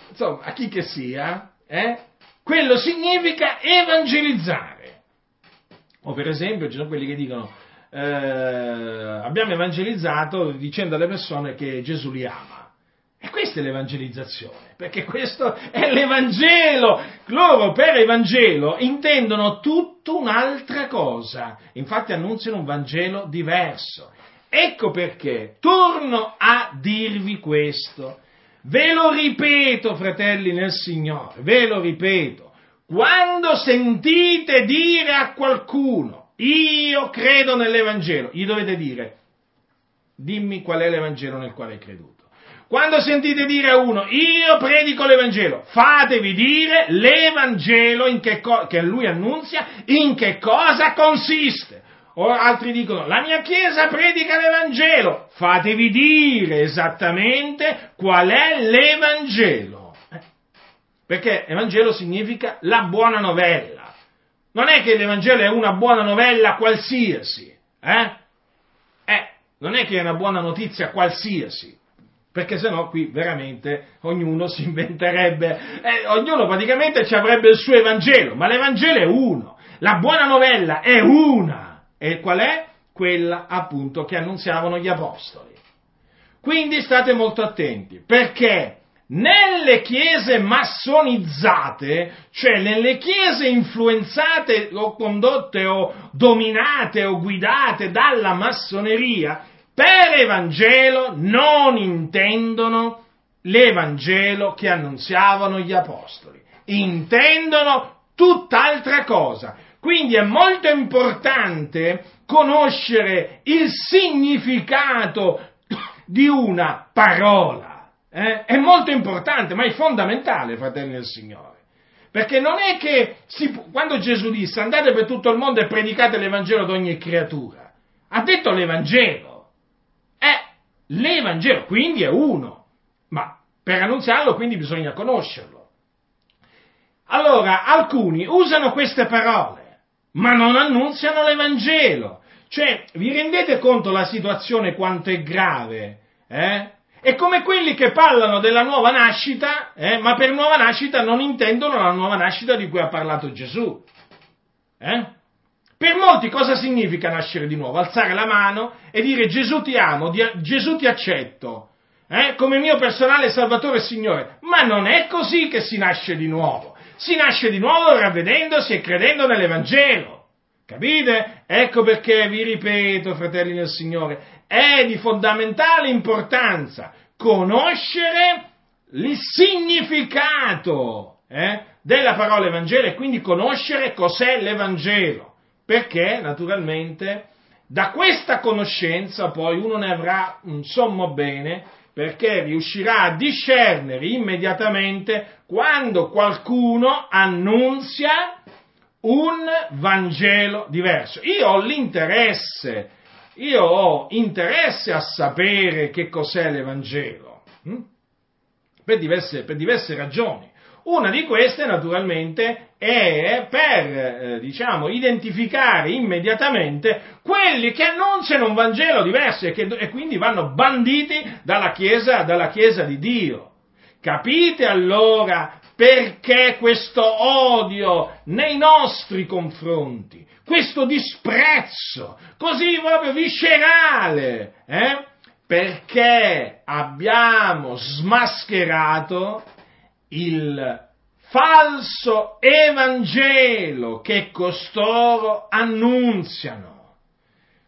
insomma, a chi che sia, eh, quello significa evangelizzare. O per esempio ci sono quelli che dicono eh, abbiamo evangelizzato dicendo alle persone che Gesù li ama. E questa è l'evangelizzazione, perché questo è l'Evangelo. Loro per Evangelo intendono tutta un'altra cosa, infatti annunziano un Vangelo diverso. Ecco perché torno a dirvi questo. Ve lo ripeto, fratelli nel Signore, ve lo ripeto. Quando sentite dire a qualcuno, io credo nell'Evangelo, gli dovete dire, dimmi qual è l'Evangelo nel quale hai creduto. Quando sentite dire a uno, io predico l'Evangelo, fatevi dire l'Evangelo che, co- che lui annunzia, in che cosa consiste. O altri dicono, la mia Chiesa predica l'Evangelo, fatevi dire esattamente qual è l'Evangelo. Eh? Perché Evangelo significa la buona novella. Non è che l'Evangelo è una buona novella qualsiasi, eh? Eh, non è che è una buona notizia qualsiasi perché sennò qui veramente ognuno si inventerebbe, eh, ognuno praticamente ci avrebbe il suo Evangelo, ma l'Evangelo è uno, la buona novella è una, e qual è? Quella appunto che annunziavano gli apostoli. Quindi state molto attenti, perché nelle chiese massonizzate, cioè nelle chiese influenzate o condotte o dominate o guidate dalla massoneria, per Evangelo non intendono l'Evangelo che annunziavano gli Apostoli, intendono tutt'altra cosa. Quindi è molto importante conoscere il significato di una parola. Eh? È molto importante, ma è fondamentale, fratelli del Signore. Perché non è che si, quando Gesù disse andate per tutto il mondo e predicate l'Evangelo ad ogni creatura, ha detto l'Evangelo l'Evangelo, quindi è uno, ma per annunziarlo quindi bisogna conoscerlo. Allora, alcuni usano queste parole, ma non annunziano l'Evangelo. Cioè, vi rendete conto la situazione quanto è grave? Eh? È come quelli che parlano della nuova nascita, eh, ma per nuova nascita non intendono la nuova nascita di cui ha parlato Gesù. Eh? Per molti cosa significa nascere di nuovo? Alzare la mano e dire Gesù ti amo, Gesù ti accetto, eh? come mio personale Salvatore e Signore. Ma non è così che si nasce di nuovo. Si nasce di nuovo ravvedendosi e credendo nell'Evangelo. Capite? Ecco perché vi ripeto, fratelli del Signore, è di fondamentale importanza conoscere il significato eh, della parola Evangelo e quindi conoscere cos'è l'Evangelo perché naturalmente da questa conoscenza poi uno ne avrà un sommo bene perché riuscirà a discernere immediatamente quando qualcuno annunzia un Vangelo diverso. Io ho l'interesse, io ho interesse a sapere che cos'è l'Evangelo, hm? per, diverse, per diverse ragioni. Una di queste naturalmente è per, eh, diciamo, identificare immediatamente quelli che annunciano un Vangelo diverso e, che, e quindi vanno banditi dalla chiesa, dalla chiesa di Dio. Capite allora perché questo odio nei nostri confronti, questo disprezzo così proprio viscerale, eh? perché abbiamo smascherato il falso Evangelo che costoro annunziano.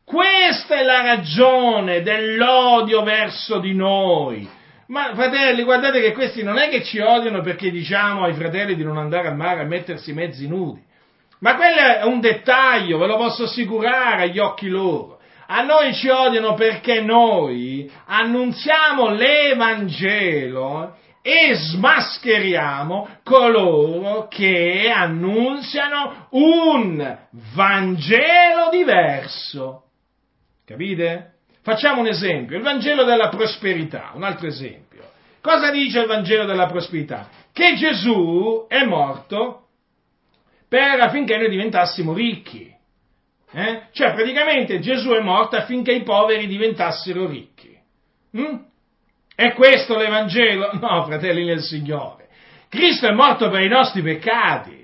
Questa è la ragione dell'odio verso di noi. Ma fratelli, guardate che questi non è che ci odiano perché diciamo ai fratelli di non andare al mare a mettersi mezzi nudi. Ma quello è un dettaglio, ve lo posso assicurare agli occhi loro. A noi ci odiano perché noi annunziamo l'Evangelo e smascheriamo coloro che annunziano un Vangelo diverso. Capite? Facciamo un esempio, il Vangelo della prosperità, un altro esempio. Cosa dice il Vangelo della prosperità? Che Gesù è morto per affinché noi diventassimo ricchi. Eh? Cioè, praticamente Gesù è morto affinché i poveri diventassero ricchi. Mm? È questo l'Evangelo? No, fratelli del Signore. Cristo è morto per i nostri peccati.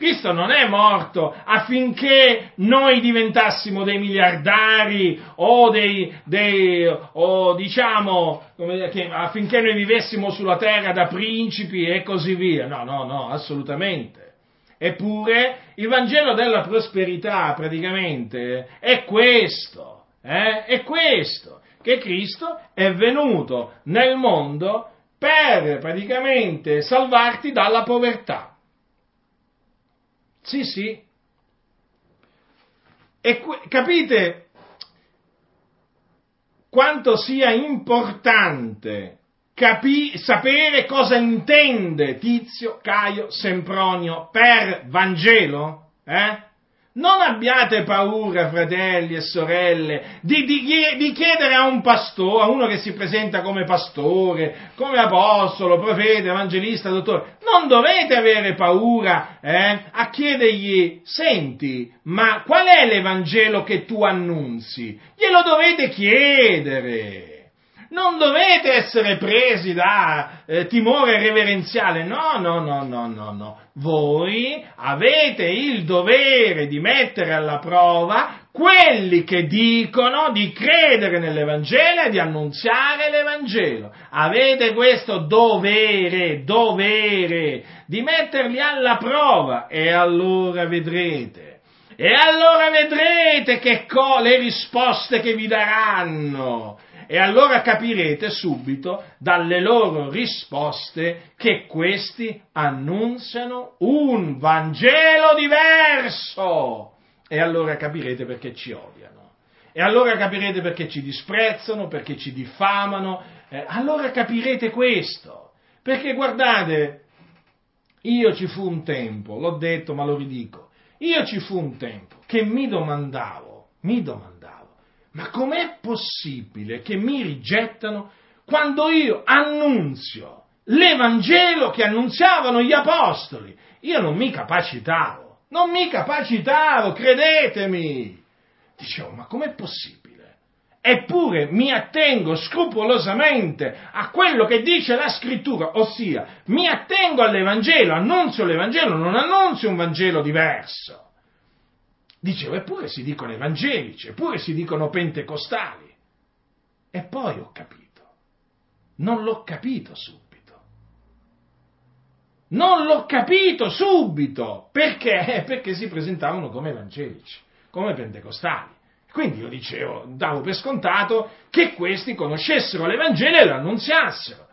Cristo non è morto affinché noi diventassimo dei miliardari o dei, dei o diciamo, dire, affinché noi vivessimo sulla terra da principi e così via. No, no, no, assolutamente. Eppure il Vangelo della prosperità praticamente è questo, eh? è questo, che Cristo è venuto nel mondo per praticamente salvarti dalla povertà. Sì, sì. E capite quanto sia importante capi- sapere cosa intende Tizio, Caio, Sempronio per Vangelo? Eh? Non abbiate paura, fratelli e sorelle, di, di, di, chiedere a un pastore, a uno che si presenta come pastore, come apostolo, profeta, evangelista, dottore. Non dovete avere paura eh, a chiedergli, senti, ma qual è l'Evangelo che tu annunzi? Glielo dovete chiedere non dovete essere presi da eh, timore reverenziale, no, no, no, no, no, no. Voi avete il dovere di mettere alla prova quelli che dicono di credere nell'Evangelo e di annunziare l'Evangelo. Avete questo dovere, dovere di metterli alla prova e allora vedrete. E allora vedrete che co- le risposte che vi daranno e allora capirete subito dalle loro risposte che questi annunziano un Vangelo diverso. E allora capirete perché ci odiano. E allora capirete perché ci disprezzano, perché ci diffamano. Eh, allora capirete questo. Perché guardate, io ci fu un tempo, l'ho detto ma lo ridico, io ci fu un tempo che mi domandavo, mi domandavo, ma com'è possibile che mi rigettano quando io annunzio l'Evangelo che annunziavano gli apostoli? Io non mi capacitavo, non mi capacitavo, credetemi. Dicevo, ma com'è possibile? Eppure mi attengo scrupolosamente a quello che dice la scrittura, ossia mi attengo all'Evangelo, annunzio l'Evangelo, non annunzio un Vangelo diverso. Dicevo, eppure si dicono evangelici, eppure si dicono pentecostali. E poi ho capito. Non l'ho capito subito. Non l'ho capito subito. Perché? Perché si presentavano come evangelici, come pentecostali. Quindi io dicevo, davo per scontato che questi conoscessero l'Evangelo e lo annunziassero.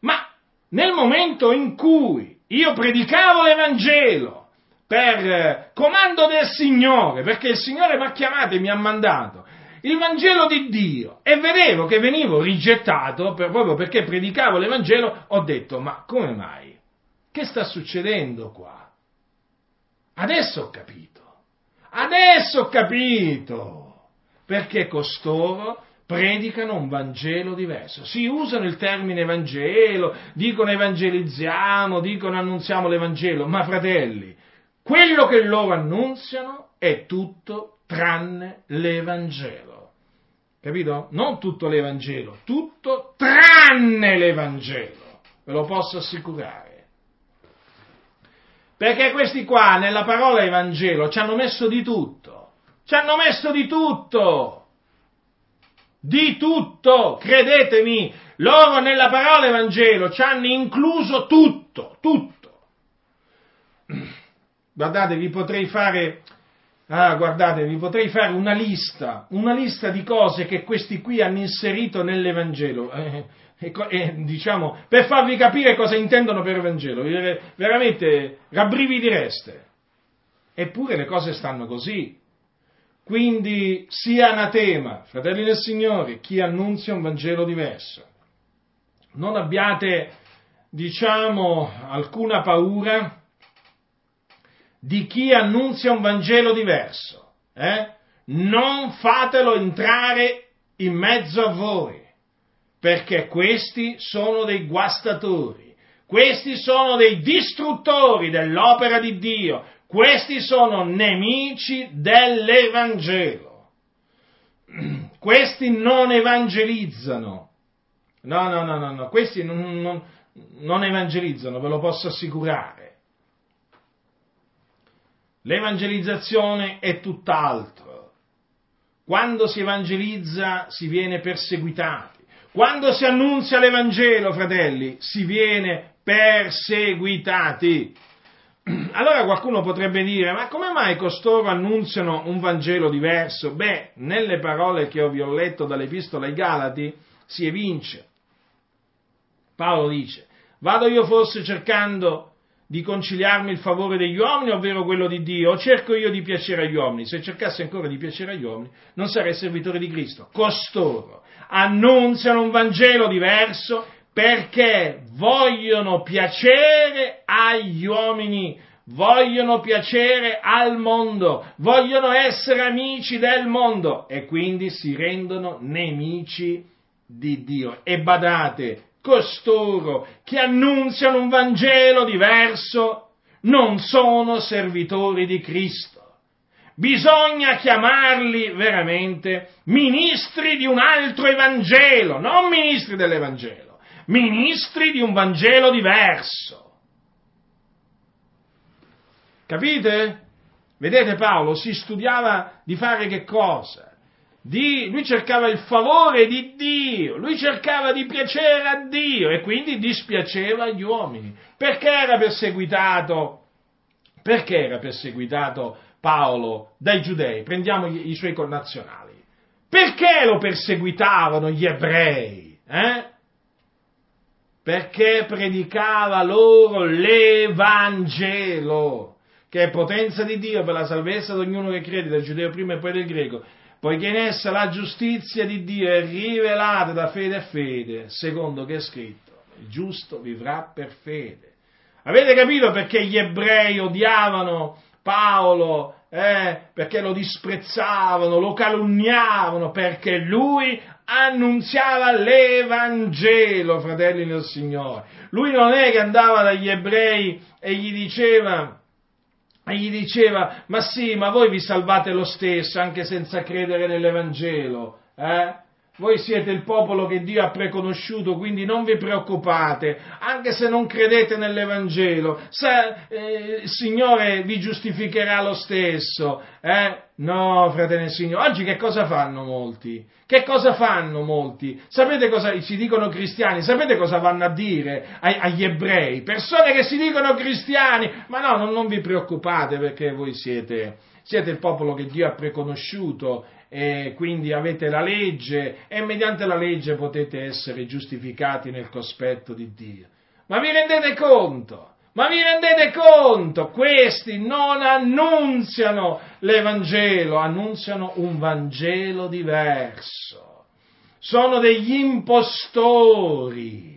Ma nel momento in cui io predicavo l'Evangelo, per eh, comando del Signore, perché il Signore mi ha chiamato e mi ha mandato il Vangelo di Dio e vedevo che venivo rigettato per, proprio perché predicavo l'Evangelo, ho detto, ma come mai? Che sta succedendo qua? Adesso ho capito, adesso ho capito, perché costoro predicano un Vangelo diverso. Si usano il termine Vangelo, dicono evangelizziamo, dicono annunziamo l'Evangelo, ma fratelli, quello che loro annunziano è tutto tranne l'Evangelo. Capito? Non tutto l'Evangelo, tutto tranne l'Evangelo. Ve lo posso assicurare. Perché questi qua nella parola Evangelo ci hanno messo di tutto. Ci hanno messo di tutto. Di tutto, credetemi, loro nella parola Evangelo ci hanno incluso tutto, tutto. Guardate, vi potrei fare, ah, guardate, vi potrei fare una lista, una lista di cose che questi qui hanno inserito nell'Evangelo. Eh, eh, diciamo, per farvi capire cosa intendono per Evangelo, veramente rabbrividireste. Eppure le cose stanno così. Quindi sia anatema, fratelli del Signore, chi annunzia un Vangelo diverso. Non abbiate, diciamo, alcuna paura di chi annunzia un Vangelo diverso. Eh? Non fatelo entrare in mezzo a voi, perché questi sono dei guastatori, questi sono dei distruttori dell'opera di Dio, questi sono nemici dell'Evangelo. Questi non evangelizzano. No, no, no, no, no. questi non, non, non evangelizzano, ve lo posso assicurare. L'evangelizzazione è tutt'altro. Quando si evangelizza si viene perseguitati. Quando si annunzia l'Evangelo, fratelli, si viene perseguitati. Allora qualcuno potrebbe dire, ma come mai costoro annunziano un Vangelo diverso? Beh, nelle parole che vi ho letto dall'Epistola ai Galati si evince. Paolo dice, vado io forse cercando di conciliarmi il favore degli uomini, ovvero quello di Dio, o cerco io di piacere agli uomini? Se cercassi ancora di piacere agli uomini, non sarei servitore di Cristo. Costoro annunziano un Vangelo diverso perché vogliono piacere agli uomini, vogliono piacere al mondo, vogliono essere amici del mondo e quindi si rendono nemici di Dio. E badate, costoro che annunziano un Vangelo diverso non sono servitori di Cristo. Bisogna chiamarli veramente ministri di un altro Evangelo, non ministri dell'Evangelo, ministri di un Vangelo diverso. Capite? Vedete Paolo si studiava di fare che cosa? Di, lui cercava il favore di Dio, lui cercava di piacere a Dio e quindi dispiaceva agli uomini. Perché era perseguitato? Perché era perseguitato Paolo dai giudei? Prendiamo i, suoi connazionali. Perché lo perseguitavano gli ebrei? Eh? Perché predicava loro l'Evangelo, che è potenza di Dio per la salvezza di ognuno che crede, del giudeo prima e poi del greco poiché in essa la giustizia di Dio è rivelata da fede a fede, secondo che è scritto, il giusto vivrà per fede. Avete capito perché gli ebrei odiavano Paolo? Eh, perché lo disprezzavano, lo calunniavano, perché lui annunziava l'Evangelo, fratelli del Signore. Lui non è che andava dagli ebrei e gli diceva e gli diceva, ma sì, ma voi vi salvate lo stesso anche senza credere nell'Evangelo, eh? Voi siete il popolo che Dio ha preconosciuto, quindi non vi preoccupate, anche se non credete nell'Evangelo, se, eh, il Signore vi giustificherà lo stesso. Eh? No, fratelli del Signore, oggi che cosa fanno molti? Che cosa fanno molti? Sapete cosa si dicono cristiani? Sapete cosa vanno a dire agli ebrei? Persone che si dicono cristiani, ma no, non, non vi preoccupate perché voi siete, siete il popolo che Dio ha preconosciuto e quindi avete la legge e mediante la legge potete essere giustificati nel cospetto di Dio. Ma vi rendete conto? Ma vi rendete conto? Questi non annunziano l'Evangelo, annunziano un Vangelo diverso. Sono degli impostori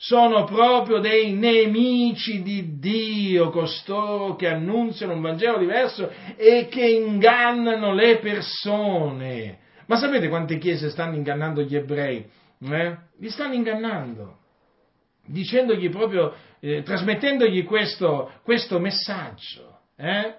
sono proprio dei nemici di Dio, costoro che annunziano un Vangelo diverso e che ingannano le persone. Ma sapete quante chiese stanno ingannando gli ebrei? Eh? Li stanno ingannando, dicendogli proprio, eh, trasmettendogli questo, questo messaggio. Eh?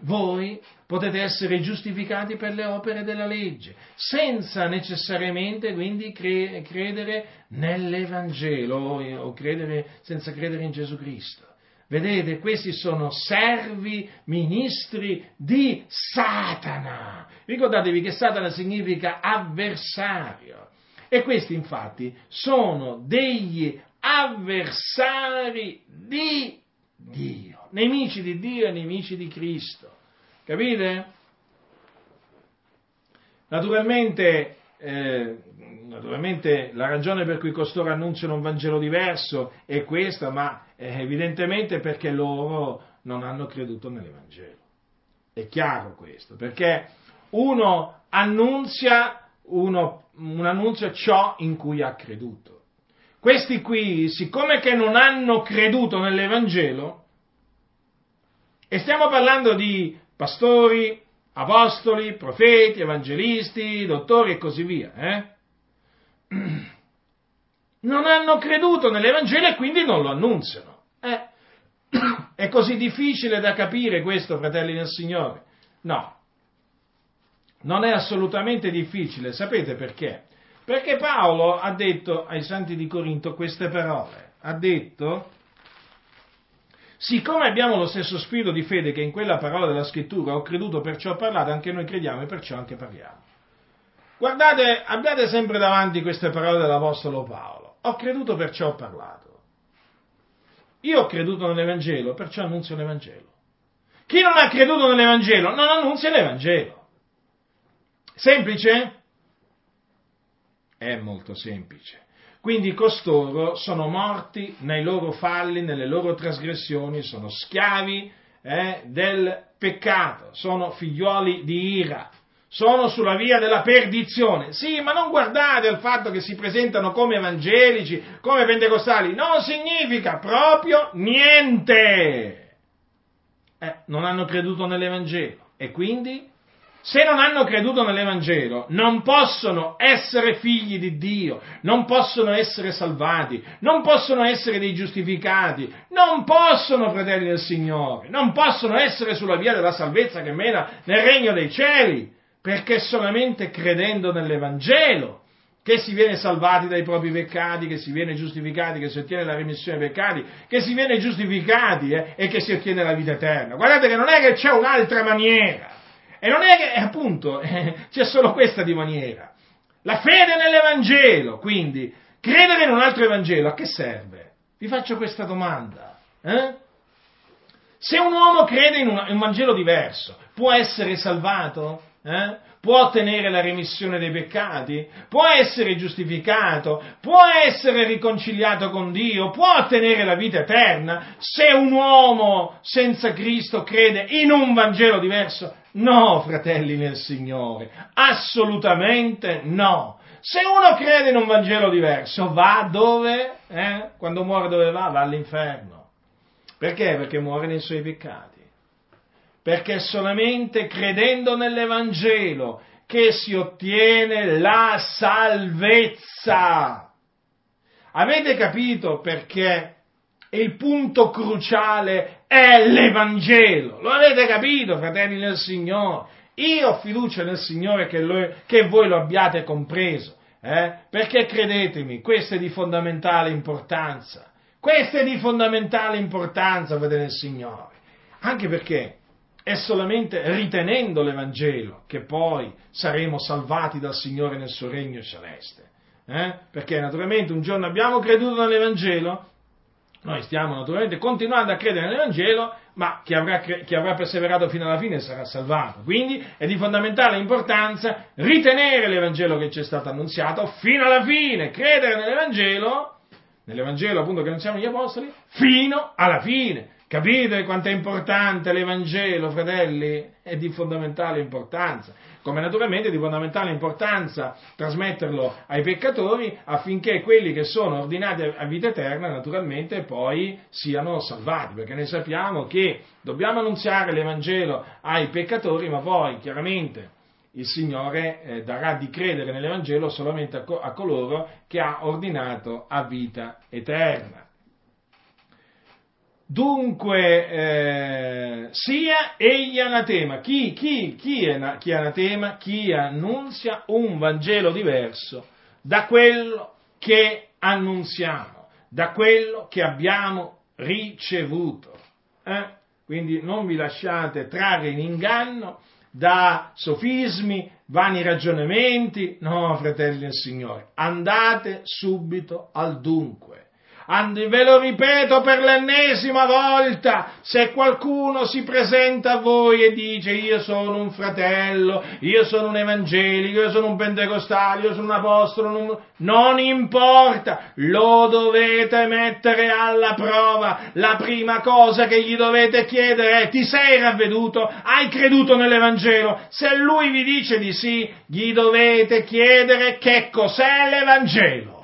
Voi potete essere giustificati per le opere della legge, senza necessariamente quindi cre- credere nell'Evangelo o credere, senza credere in Gesù Cristo. Vedete, questi sono servi ministri di Satana. Ricordatevi che Satana significa avversario. E questi infatti sono degli avversari di Dio, nemici di Dio e nemici di Cristo. Capite? Naturalmente, eh, naturalmente la ragione per cui costoro annunciano un Vangelo diverso è questa, ma eh, evidentemente perché loro non hanno creduto nell'Evangelo. È chiaro questo, perché uno annunzia, uno, un annuncio ciò in cui ha creduto. Questi qui, siccome che non hanno creduto nell'Evangelo, e stiamo parlando di pastori, apostoli, profeti, evangelisti, dottori e così via, eh? non hanno creduto nell'Evangelo e quindi non lo annunziano. Eh? È così difficile da capire questo, fratelli del Signore? No, non è assolutamente difficile. Sapete perché? Perché Paolo ha detto ai santi di Corinto queste parole. Ha detto, siccome abbiamo lo stesso spirito di fede che in quella parola della scrittura ho creduto perciò ho parlato, anche noi crediamo e perciò anche parliamo. Guardate, abbiate sempre davanti queste parole dell'Apostolo Paolo. Ho creduto perciò ho parlato. Io ho creduto nell'Evangelo, perciò annunzio l'Evangelo. Chi non ha creduto nell'Evangelo non annunzia l'Evangelo. Semplice? È molto semplice. Quindi costoro sono morti nei loro falli, nelle loro trasgressioni, sono schiavi eh, del peccato, sono figlioli di ira, sono sulla via della perdizione. Sì, ma non guardate al fatto che si presentano come evangelici, come pentecostali, non significa proprio niente. Eh, non hanno creduto nell'Evangelo e quindi se non hanno creduto nell'Evangelo, non possono essere figli di Dio, non possono essere salvati, non possono essere dei giustificati, non possono, fratelli del Signore, non possono essere sulla via della salvezza che mena nel regno dei cieli, perché solamente credendo nell'Evangelo che si viene salvati dai propri peccati, che si viene giustificati, che si ottiene la remissione dei peccati, che si viene giustificati eh, e che si ottiene la vita eterna. Guardate che non è che c'è un'altra maniera. E non è che, appunto, eh, c'è solo questa di maniera. La fede nell'Evangelo, quindi, credere in un altro Evangelo, a che serve? Vi faccio questa domanda. Eh? Se un uomo crede in un, in un Vangelo diverso, può essere salvato? Eh? Può ottenere la remissione dei peccati? Può essere giustificato? Può essere riconciliato con Dio? Può ottenere la vita eterna? Se un uomo senza Cristo crede in un Vangelo diverso? No, fratelli nel Signore, assolutamente no. Se uno crede in un Vangelo diverso, va dove? Eh? Quando muore dove va? Va all'inferno. Perché? Perché muore nei suoi peccati. Perché solamente credendo nell'Evangelo che si ottiene la salvezza. Avete capito perché il punto cruciale è l'Evangelo. Lo avete capito, fratelli del Signore? Io ho fiducia nel Signore che, lo, che voi lo abbiate compreso, eh? perché credetemi, questo è di fondamentale importanza. Questo è di fondamentale importanza, fratelli del Signore. Anche perché è solamente ritenendo l'Evangelo che poi saremo salvati dal Signore nel suo regno celeste. Eh? Perché naturalmente un giorno abbiamo creduto nell'Evangelo, noi stiamo naturalmente continuando a credere nell'Evangelo, ma chi avrà, chi avrà, perseverato fino alla fine sarà salvato. Quindi è di fondamentale importanza ritenere l'Evangelo che ci è stato annunziato fino alla fine, credere nell'Evangelo, nell'Evangelo appunto che annunziamo gli Apostoli, fino alla fine. Capite quanto è importante l'Evangelo, fratelli? È di fondamentale importanza come naturalmente di fondamentale importanza trasmetterlo ai peccatori affinché quelli che sono ordinati a vita eterna naturalmente poi siano salvati, perché noi sappiamo che dobbiamo annunziare l'Evangelo ai peccatori, ma poi chiaramente il Signore eh, darà di credere nell'Evangelo solamente a, co- a coloro che ha ordinato a vita eterna. Dunque, eh, sia egli anatema, chi, chi, chi, è, chi è anatema? Chi annunzia un Vangelo diverso da quello che annunziamo, da quello che abbiamo ricevuto. Eh? Quindi non vi lasciate trarre in inganno da sofismi, vani ragionamenti, no, fratelli del Signore, andate subito al dunque Andi, ve lo ripeto per l'ennesima volta, se qualcuno si presenta a voi e dice io sono un fratello, io sono un evangelico, io sono un pentecostale, io sono un apostolo, non, non importa, lo dovete mettere alla prova. La prima cosa che gli dovete chiedere è ti sei ravveduto? Hai creduto nell'Evangelo? Se lui vi dice di sì, gli dovete chiedere che cos'è l'Evangelo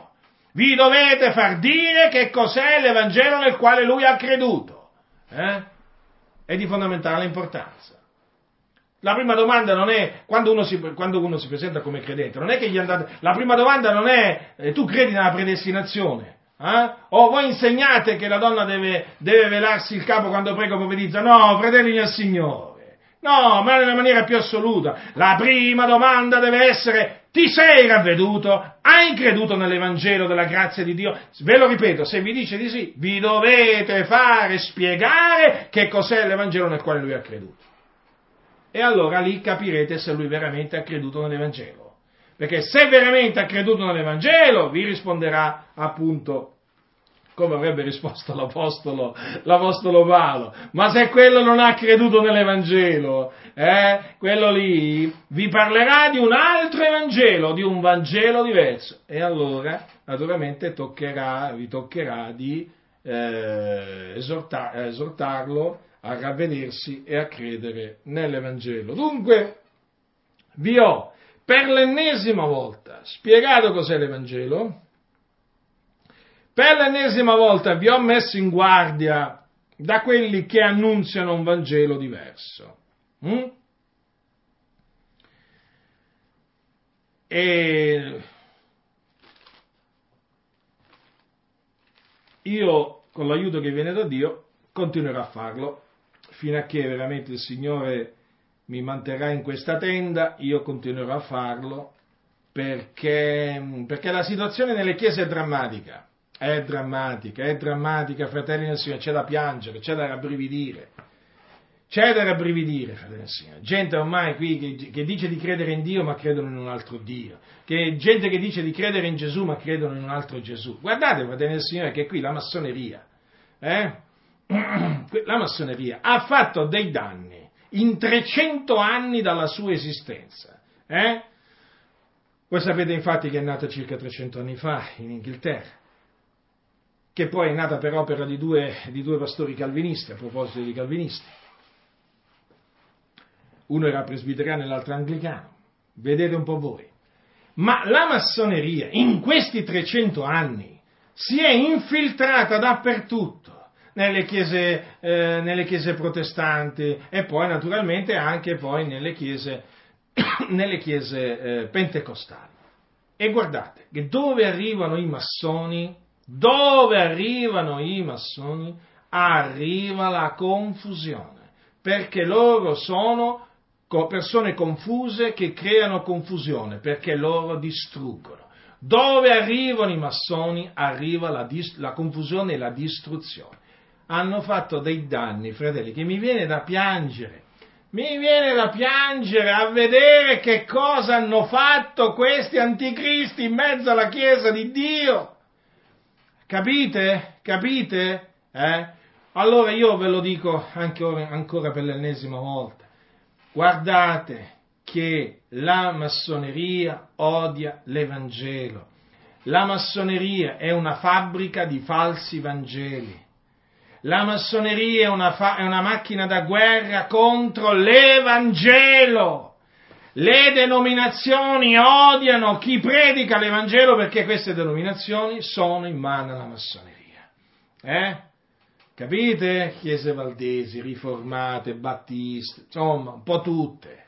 vi dovete far dire che cos'è l'Evangelo nel quale lui ha creduto. Eh? È di fondamentale importanza. La prima domanda non è, quando uno, si, quando uno si presenta come credente, non è che gli andate, la prima domanda non è, eh, tu credi nella predestinazione? Eh? O voi insegnate che la donna deve, deve velarsi il capo quando prega o profetizza? No, fratelli del Signore. No, ma nella maniera più assoluta. La prima domanda deve essere ti sei ravveduto? Hai creduto nell'Evangelo della grazia di Dio? Ve lo ripeto, se vi dice di sì, vi dovete fare spiegare che cos'è l'Evangelo nel quale lui ha creduto. E allora lì capirete se lui veramente ha creduto nell'Evangelo. Perché se veramente ha creduto nell'Evangelo, vi risponderà appunto come avrebbe risposto l'Apostolo, l'Apostolo Paolo. Ma se quello non ha creduto nell'Evangelo, eh, quello lì vi parlerà di un altro Evangelo, di un Vangelo diverso. E allora, naturalmente, toccherà, vi toccherà di eh, esortar, esortarlo a ravvedersi e a credere nell'Evangelo. Dunque, vi ho per l'ennesima volta spiegato cos'è l'Evangelo, per l'ennesima volta vi ho messo in guardia da quelli che annunziano un Vangelo diverso. Mm? E io, con l'aiuto che viene da Dio, continuerò a farlo fino a che veramente il Signore mi manterrà in questa tenda, io continuerò a farlo perché, perché la situazione nelle chiese è drammatica. È drammatica, è drammatica, fratelli del Signore, c'è da piangere, c'è da rabbrividire. C'è da rabbrividire, fratelli del Signore. Gente ormai qui che, che, dice di credere in Dio ma credono in un altro Dio. Che, gente che dice di credere in Gesù ma credono in un altro Gesù. Guardate, fratelli del Signore, che qui la massoneria, eh? la massoneria ha fatto dei danni in 300 anni dalla sua esistenza. Eh? Voi sapete infatti che è nata circa 300 anni fa in Inghilterra che poi è nata per opera di due, di due pastori calvinisti, a proposito di calvinisti. Uno era presbiteriano e l'altro anglicano. Vedete un po' voi. Ma la massoneria in questi 300 anni si è infiltrata dappertutto, nelle chiese, eh, nelle chiese protestanti e poi naturalmente anche poi nelle chiese, nelle chiese eh, pentecostali. E guardate che dove arrivano i massoni dove arrivano i massoni, arriva la confusione, perché loro sono persone confuse che creano confusione, perché loro distruggono. Dove arrivano i massoni arriva la, dis- la confusione e la distruzione. Hanno fatto dei danni, fratelli, che mi viene da piangere. Mi viene da piangere a vedere che cosa hanno fatto questi anticristi in mezzo alla Chiesa di Dio. Capite? Capite? Eh? Allora io ve lo dico anche ora, ancora per l'ennesima volta. Guardate che la massoneria odia l'Evangelo. La massoneria è una fabbrica di falsi Vangeli. La massoneria è una, fa- è una macchina da guerra contro l'Evangelo. Le denominazioni odiano chi predica l'Evangelo perché queste denominazioni sono in mano alla massoneria. Eh? Capite? Chiese valdesi, riformate, battiste, insomma, un po' tutte.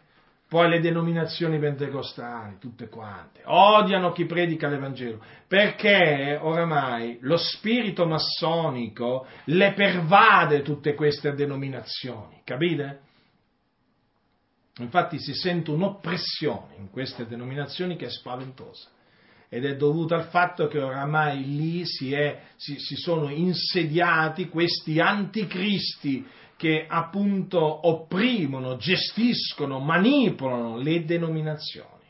Poi le denominazioni pentecostali, tutte quante, odiano chi predica l'Evangelo, perché oramai lo spirito massonico le pervade tutte queste denominazioni, capite? Infatti si sente un'oppressione in queste denominazioni che è spaventosa ed è dovuta al fatto che oramai lì si, è, si, si sono insediati questi anticristi che appunto opprimono, gestiscono, manipolano le denominazioni.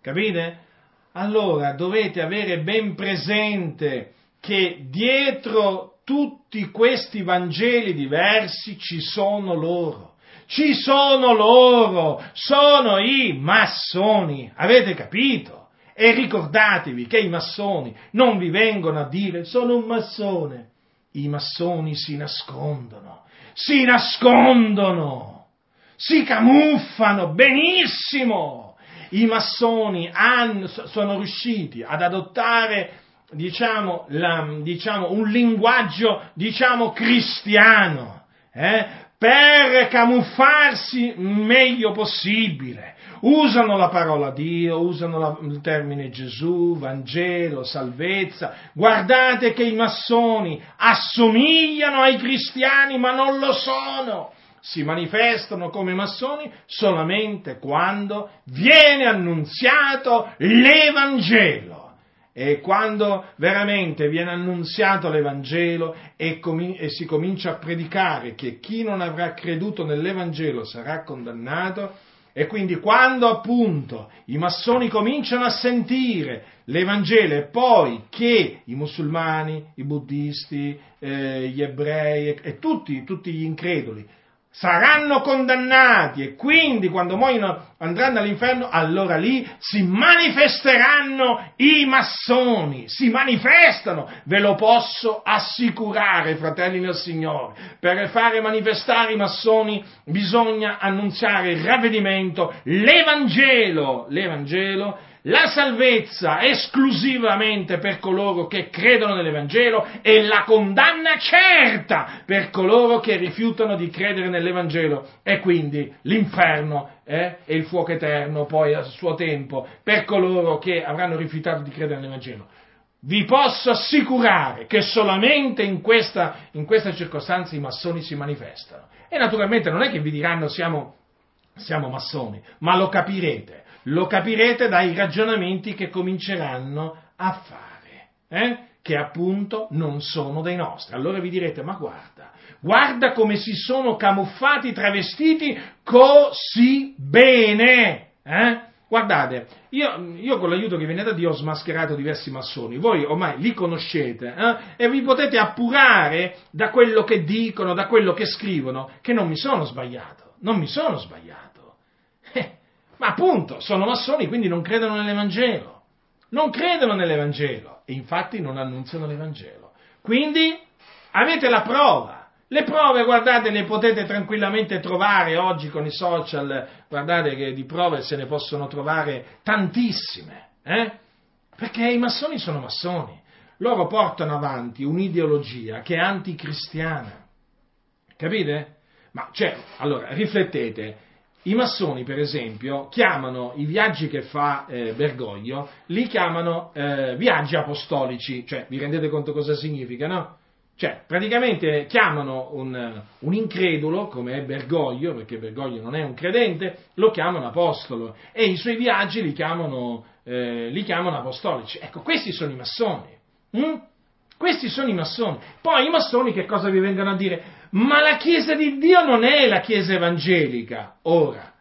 Capite? Allora dovete avere ben presente che dietro tutti questi Vangeli diversi ci sono loro ci sono loro, sono i massoni, avete capito? E ricordatevi che i massoni non vi vengono a dire sono un massone, i massoni si nascondono, si nascondono, si camuffano benissimo. I massoni hanno, sono riusciti ad adottare diciamo, la, diciamo, un linguaggio diciamo, cristiano, eh, per camuffarsi meglio possibile. Usano la parola Dio, usano la, il termine Gesù, Vangelo, salvezza. Guardate che i massoni assomigliano ai cristiani, ma non lo sono. si manifestano come massoni solamente quando viene annunziato l'Evangelo. E quando veramente viene annunziato l'Evangelo e, com- e, si comincia a predicare che chi non avrà creduto nell'Evangelo sarà condannato, e quindi quando appunto i massoni cominciano a sentire l'Evangelo e poi che i musulmani, i buddisti, eh, gli ebrei e, e tutti, tutti gli increduli saranno condannati e quindi quando muoiono andranno all'inferno, allora lì si manifesteranno i massoni, si manifestano, ve lo posso assicurare, fratelli del Signore. Per fare manifestare i massoni bisogna annunziare il ravvedimento, l'Evangelo, l'Evangelo la salvezza esclusivamente per coloro che credono nell'Evangelo e la condanna certa per coloro che rifiutano di credere nell'Evangelo e quindi l'inferno eh, e il fuoco eterno poi a suo tempo per coloro che avranno rifiutato di credere nell'Evangelo. Vi posso assicurare che solamente in questa, in questa circostanza i massoni si manifestano. E naturalmente non è che vi diranno siamo, siamo massoni, ma lo capirete lo capirete dai ragionamenti che cominceranno a fare, eh? che appunto non sono dei nostri. Allora vi direte, ma guarda, guarda come si sono camuffati, travestiti così bene. Eh? Guardate, io, io, con l'aiuto che viene da Dio ho smascherato diversi massoni, voi ormai li conoscete eh? e vi potete appurare da quello che dicono, da quello che scrivono, che non mi sono sbagliato, non mi sono sbagliato. Ma appunto, sono massoni, quindi non credono nell'Evangelo. Non credono nell'Evangelo e infatti non annunziano l'Evangelo. Quindi avete la prova. Le prove, guardate, le potete tranquillamente trovare oggi con i social, guardate che di prove se ne possono trovare tantissime, eh? Perché i massoni sono massoni. Loro portano avanti un'ideologia che è anticristiana. Capite? Ma cioè, allora, riflettete, i massoni, per esempio, chiamano i viaggi che fa eh, Bergoglio, li chiamano eh, viaggi apostolici, cioè vi rendete conto cosa significa, no? Cioè, praticamente chiamano un, un, incredulo, come è Bergoglio, perché Bergoglio non è un credente, lo chiamano apostolo e i suoi viaggi li chiamano, eh, li chiamano apostolici. Ecco, questi sono i massoni. Hm? Questi sono i massoni. Poi i massoni che cosa vi vengono a dire? Ma la Chiesa di Dio non è la Chiesa evangelica. Ora,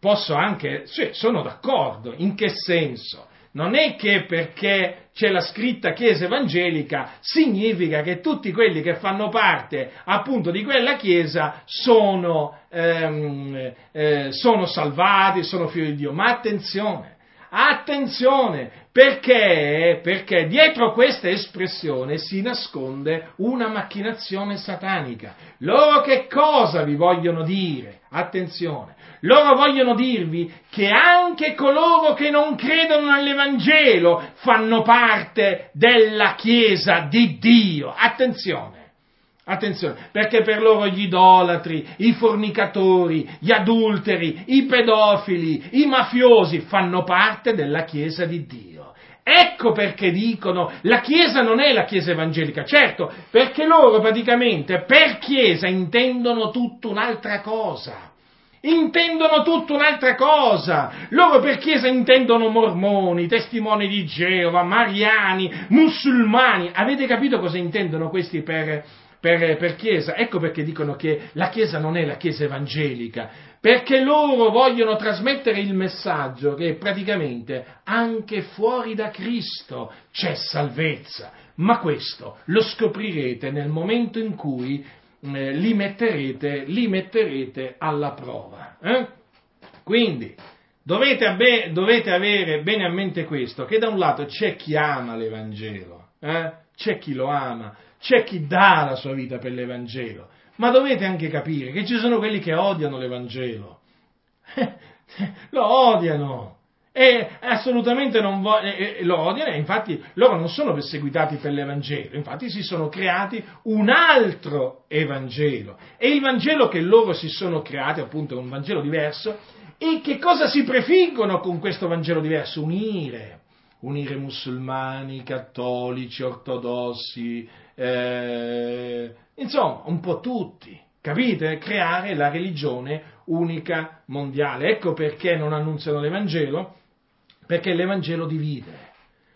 posso anche, sì, sono d'accordo, in che senso? Non è che perché c'è la scritta Chiesa evangelica significa che tutti quelli che fanno parte appunto di quella Chiesa sono, ehm, eh, sono salvati, sono figli di Dio. Ma attenzione, Attenzione, perché? Perché dietro questa espressione si nasconde una macchinazione satanica. Loro che cosa vi vogliono dire? Attenzione, loro vogliono dirvi che anche coloro che non credono nell'Evangelo fanno parte della Chiesa di Dio. Attenzione. Attenzione, perché per loro gli idolatri, i fornicatori, gli adulteri, i pedofili, i mafiosi fanno parte della Chiesa di Dio. Ecco perché dicono la Chiesa non è la Chiesa evangelica, certo, perché loro praticamente per Chiesa intendono tutta un'altra cosa. Intendono tutta un'altra cosa. Loro per Chiesa intendono mormoni, testimoni di Geova, mariani, musulmani. Avete capito cosa intendono questi per, per, per Chiesa. Ecco perché dicono che la Chiesa non è la Chiesa evangelica, perché loro vogliono trasmettere il messaggio che praticamente anche fuori da Cristo c'è salvezza. Ma questo lo scoprirete nel momento in cui eh, li, metterete, li, metterete, alla prova. Eh? Quindi dovete, dovete, avere bene a mente questo, che da un lato c'è chi ama l'Evangelo, eh? c'è chi lo ama, c'è chi dà la sua vita per l'Evangelo, ma dovete anche capire che ci sono quelli che odiano l'Evangelo. lo odiano e assolutamente non vo- e, lo odiano e infatti loro non sono perseguitati per l'Evangelo, infatti si sono creati un altro Evangelo e il Vangelo che loro si sono creati appunto è un Vangelo diverso e che cosa si prefiggono con questo Vangelo diverso? Unire, unire musulmani, cattolici, ortodossi, eh, insomma, un po' tutti. capite? Creare la religione unica mondiale. Ecco perché non annunziano l'Evangelo, perché l'Evangelo divide.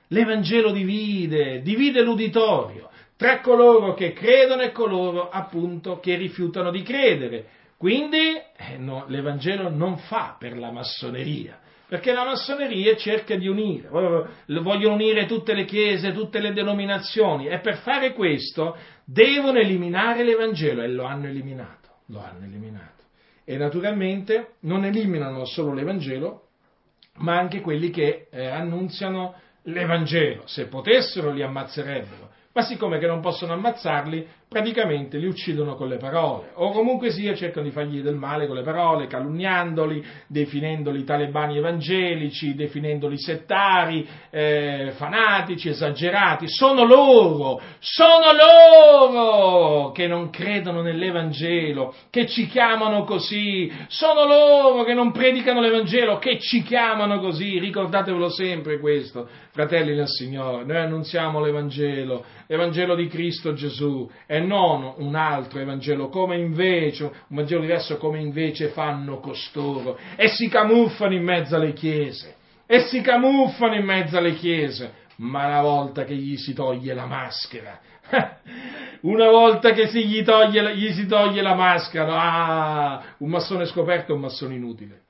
L'Evangelo divide, divide l'uditorio tra coloro che credono e coloro appunto che rifiutano di credere. Quindi eh, no, l'Evangelo non fa per la massoneria, perché la massoneria cerca di unire, vogliono unire tutte le chiese, tutte le denominazioni e per fare questo devono eliminare l'Evangelo e lo hanno eliminato, lo hanno eliminato. E naturalmente non eliminano solo l'Evangelo, ma anche quelli che eh, annunziano l'Evangelo. Se potessero li ammazzerebbero, ma siccome che non possono ammazzarli, praticamente li uccidono con le parole, o comunque sia cercano di fargli del male con le parole, calunniandoli, definendoli talebani evangelici, definendoli settari, eh, fanatici, esagerati. Sono loro, sono loro che non credono nell'Evangelo, che ci chiamano così, sono loro che non predicano l'Evangelo, che ci chiamano così, ricordatevelo sempre questo, fratelli del Signore, noi annunziamo l'Evangelo, l'Evangelo di Cristo Gesù, è non un altro Evangelo, come invece, un Vangelo diverso come invece fanno costoro, e si camuffano in mezzo alle chiese, e si camuffano in mezzo alle chiese, ma una volta che gli si toglie la maschera, una volta che si gli, toglie, gli si toglie la maschera, ah, un massone scoperto è un massone inutile.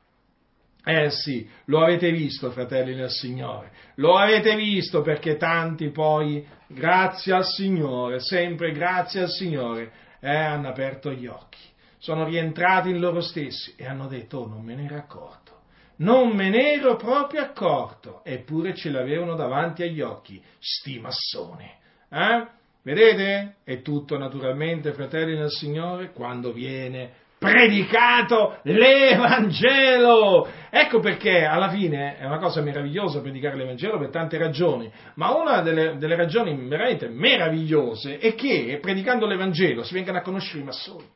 Eh sì, lo avete visto, fratelli del Signore, lo avete visto perché tanti poi, grazie al Signore, sempre grazie al Signore, eh, hanno aperto gli occhi, sono rientrati in loro stessi e hanno detto, oh, non me ne ero accorto, non me ne ero proprio accorto, eppure ce l'avevano davanti agli occhi, sti massoni. Eh? Vedete? È tutto naturalmente, fratelli del Signore, quando viene predicato l'Evangelo. Ecco perché alla fine è una cosa meravigliosa predicare l'Evangelo per tante ragioni, ma una delle, delle ragioni veramente meravigliose è che predicando l'Evangelo si vengano a conoscere i massoni.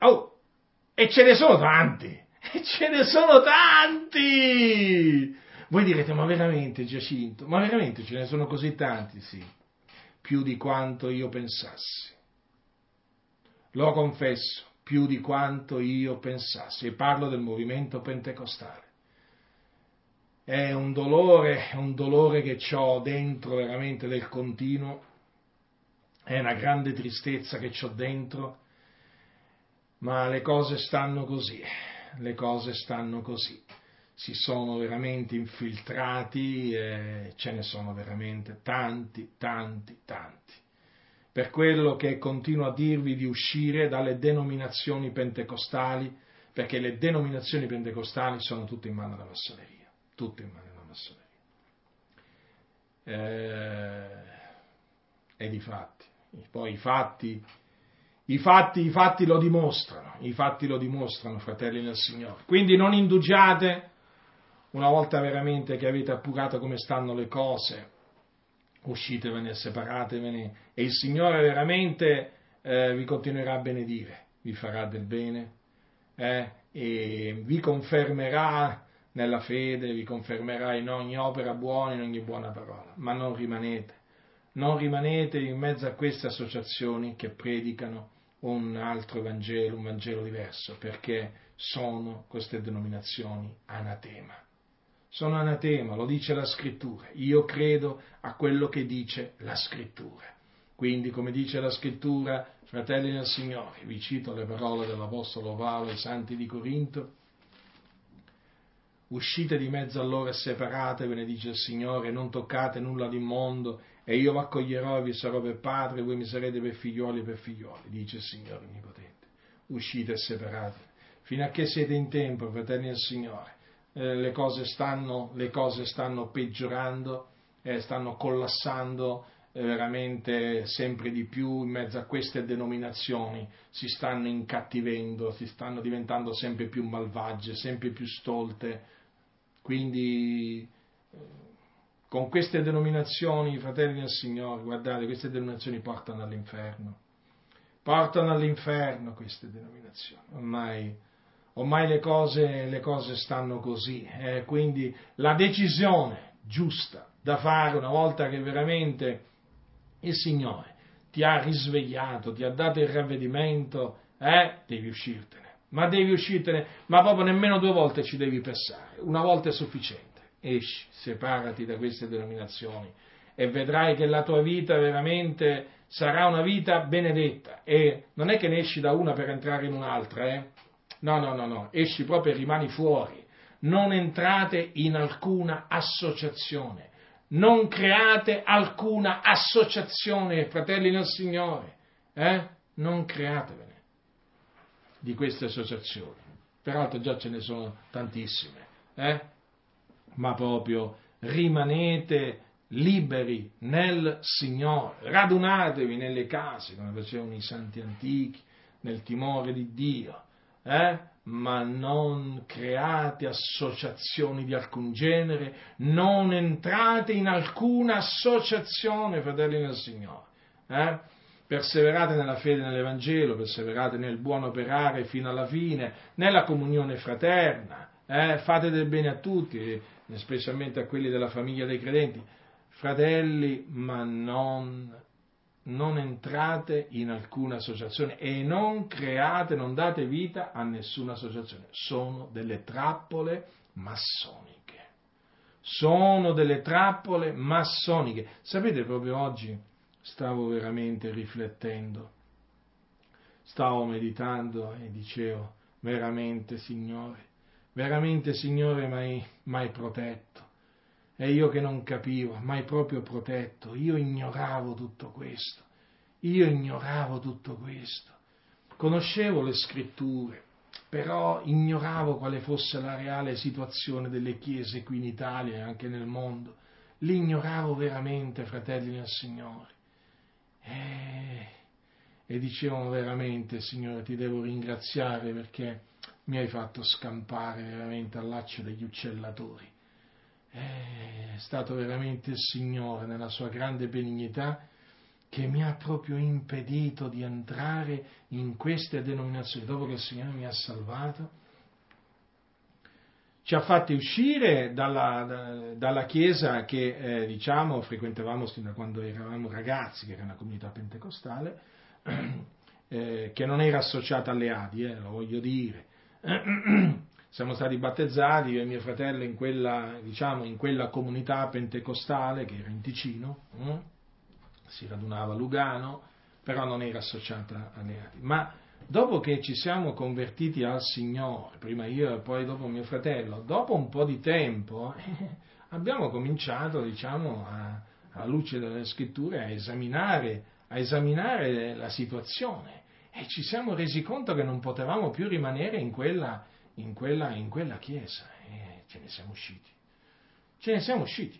Oh, e ce ne sono tanti, e ce ne sono tanti! Voi direte, ma veramente Giacinto, ma veramente ce ne sono così tanti? Sì, più di quanto io pensassi. Lo confesso, più di quanto io pensassi. E parlo del movimento pentecostale. È un dolore, un dolore che ho dentro veramente del continuo, è una grande tristezza che ho dentro, ma le cose stanno così, le cose stanno così. Si sono veramente infiltrati, e ce ne sono veramente tanti, tanti, tanti per quello che continuo a dirvi di uscire dalle denominazioni pentecostali, perché le denominazioni pentecostali sono tutte in mano alla massoneria, tutte in mano alla massoneria. Eh, e di fatti, poi i fatti, i fatti, i fatti lo dimostrano, i fatti lo dimostrano, fratelli del Signore. Quindi non indugiate, una volta veramente che avete appurato come stanno le cose, uscitevene, separatevene e il Signore veramente eh, vi continuerà a benedire, vi farà del bene eh, e vi confermerà nella fede, vi confermerà in ogni opera buona, in ogni buona parola, ma non rimanete, non rimanete in mezzo a queste associazioni che predicano un altro Vangelo, un Vangelo diverso, perché sono queste denominazioni anatema sono anatema, lo dice la scrittura. Io credo a quello che dice la scrittura. Quindi, come dice la scrittura, fratelli del Signore, vi cito le parole dell'Apostolo Paolo ai Santi di Corinto, uscite di mezzo a loro e separatevene, dice il Signore, non toccate nulla di mondo, e io vi accoglierò e vi sarò per padre, e voi mi sarete per figlioli e per figlioli, dice il Signore Onnipotente. Uscite e separatevi, fino a che siete in tempo, fratelli del Signore eh, le, cose stanno, le, cose stanno, peggiorando, eh, stanno collassando eh, veramente sempre di più in mezzo a queste denominazioni, si stanno incattivendo, si stanno diventando sempre più malvagie, sempre più stolte. Quindi eh, con queste denominazioni, fratelli del Signore, guardate, queste denominazioni portano all'inferno. Portano all'inferno queste denominazioni. Ormai ormai le cose, le cose stanno così, eh, quindi la decisione giusta da fare una volta che veramente il Signore ti ha risvegliato, ti ha dato il ravvedimento, eh, devi uscirtene. Ma devi uscirtene, ma proprio nemmeno due volte ci devi pensare, una volta è sufficiente. Esci, separati da queste denominazioni e vedrai che la tua vita veramente sarà una vita benedetta. E non è che ne esci da una per entrare in un'altra, eh? No, no, no, no, esci proprio e rimani fuori. Non entrate in alcuna associazione. Non create alcuna associazione, fratelli nel Signore. Eh? Non createvene di queste associazioni. Peraltro già ce ne sono tantissime. Eh? Ma proprio rimanete liberi nel Signore, radunatevi nelle case come facevano i santi antichi, nel timore di Dio, eh? ma non create associazioni di alcun genere, non entrate in alcuna associazione, fratelli del Signore. Eh? Perseverate nella fede nell'Evangelo, perseverate nel buon operare fino alla fine, nella comunione fraterna, eh? fate del bene a tutti, specialmente a quelli della famiglia dei credenti. Fratelli, ma non non entrate in alcuna associazione e non create, non date vita a nessuna associazione. Sono delle trappole massoniche. Sono delle trappole massoniche. Sapete, proprio oggi stavo veramente riflettendo, stavo meditando e dicevo, veramente Signore, veramente Signore mi hai protetto e io che non capivo, mai proprio protetto, io ignoravo tutto questo, io ignoravo tutto questo. Conoscevo le scritture, però ignoravo quale fosse la reale situazione delle chiese qui in Italia e anche nel mondo. L'ignoravo veramente, fratelli del Signore. E, e dicevano veramente, Signore, ti devo ringraziare perché mi hai fatto scampare veramente al laccio degli uccellatori è stato veramente il Signore nella sua grande benignità che mi ha proprio impedito di entrare in queste denominazioni. Dopo che il Signore mi ha salvato, ci ha fatti uscire dalla, dalla chiesa che eh, diciamo frequentavamo sin da quando eravamo ragazzi, che era una comunità pentecostale, eh, che non era associata alle Adi, eh, lo voglio dire. siamo stati battezzati, io e mio fratello, in quella, diciamo, in quella comunità pentecostale che era in Ticino, hm? si radunava a Lugano, però non era associata alle altri. Ma dopo che ci siamo convertiti al Signore, prima io e poi dopo mio fratello, dopo un po' di tempo eh, abbiamo cominciato, diciamo, a, alla luce delle scritture, a esaminare, a esaminare la situazione e ci siamo resi conto che non potevamo più rimanere in quella in quella, in quella chiesa e ce ne siamo usciti. Ce ne siamo usciti.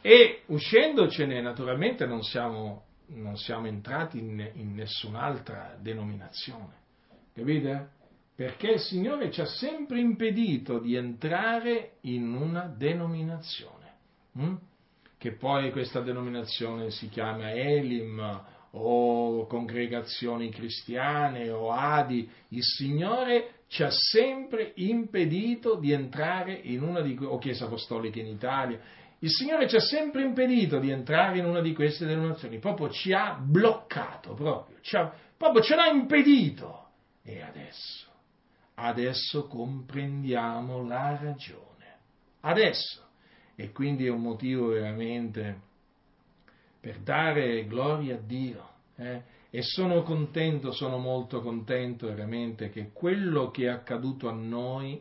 E uscendocene naturalmente non siamo, non siamo entrati in, in nessun'altra denominazione. Capite? Perché il Signore ci ha sempre impedito di entrare in una denominazione. Hm? Che poi questa denominazione si chiama Elim o congregazioni cristiane o Adi, il Signore ci ha sempre impedito di entrare in una di o Chiesa Apostolica in Italia. Il Signore ci ha sempre impedito di entrare in una di queste denominazioni, proprio ci ha bloccato, proprio, ha, proprio ce l'ha impedito. E adesso, adesso comprendiamo la ragione. Adesso. E quindi è un motivo veramente per dare gloria a Dio. Eh? E sono contento, sono molto contento veramente che quello che è accaduto a noi,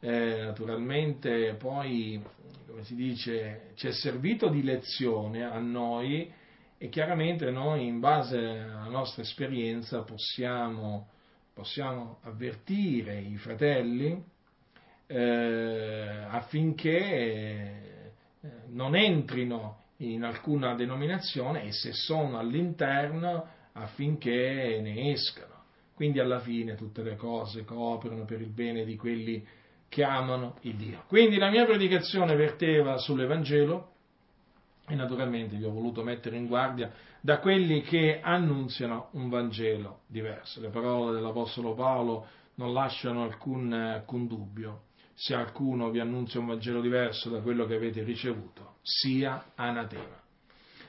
eh, naturalmente poi, come si dice, ci è servito di lezione a noi e chiaramente noi in base alla nostra esperienza possiamo, possiamo avvertire i fratelli eh, affinché eh, non entrino in alcuna denominazione e se sono all'interno affinché ne escano. Quindi alla fine tutte le cose cooperano per il bene di quelli che amano il Dio. Quindi la mia predicazione verteva sull'Evangelo e naturalmente vi ho voluto mettere in guardia da quelli che annunziano un Vangelo diverso. Le parole dell'Apostolo Paolo non lasciano alcun, alcun dubbio. Se qualcuno vi annunzia un Vangelo diverso da quello che avete ricevuto, sia anatema.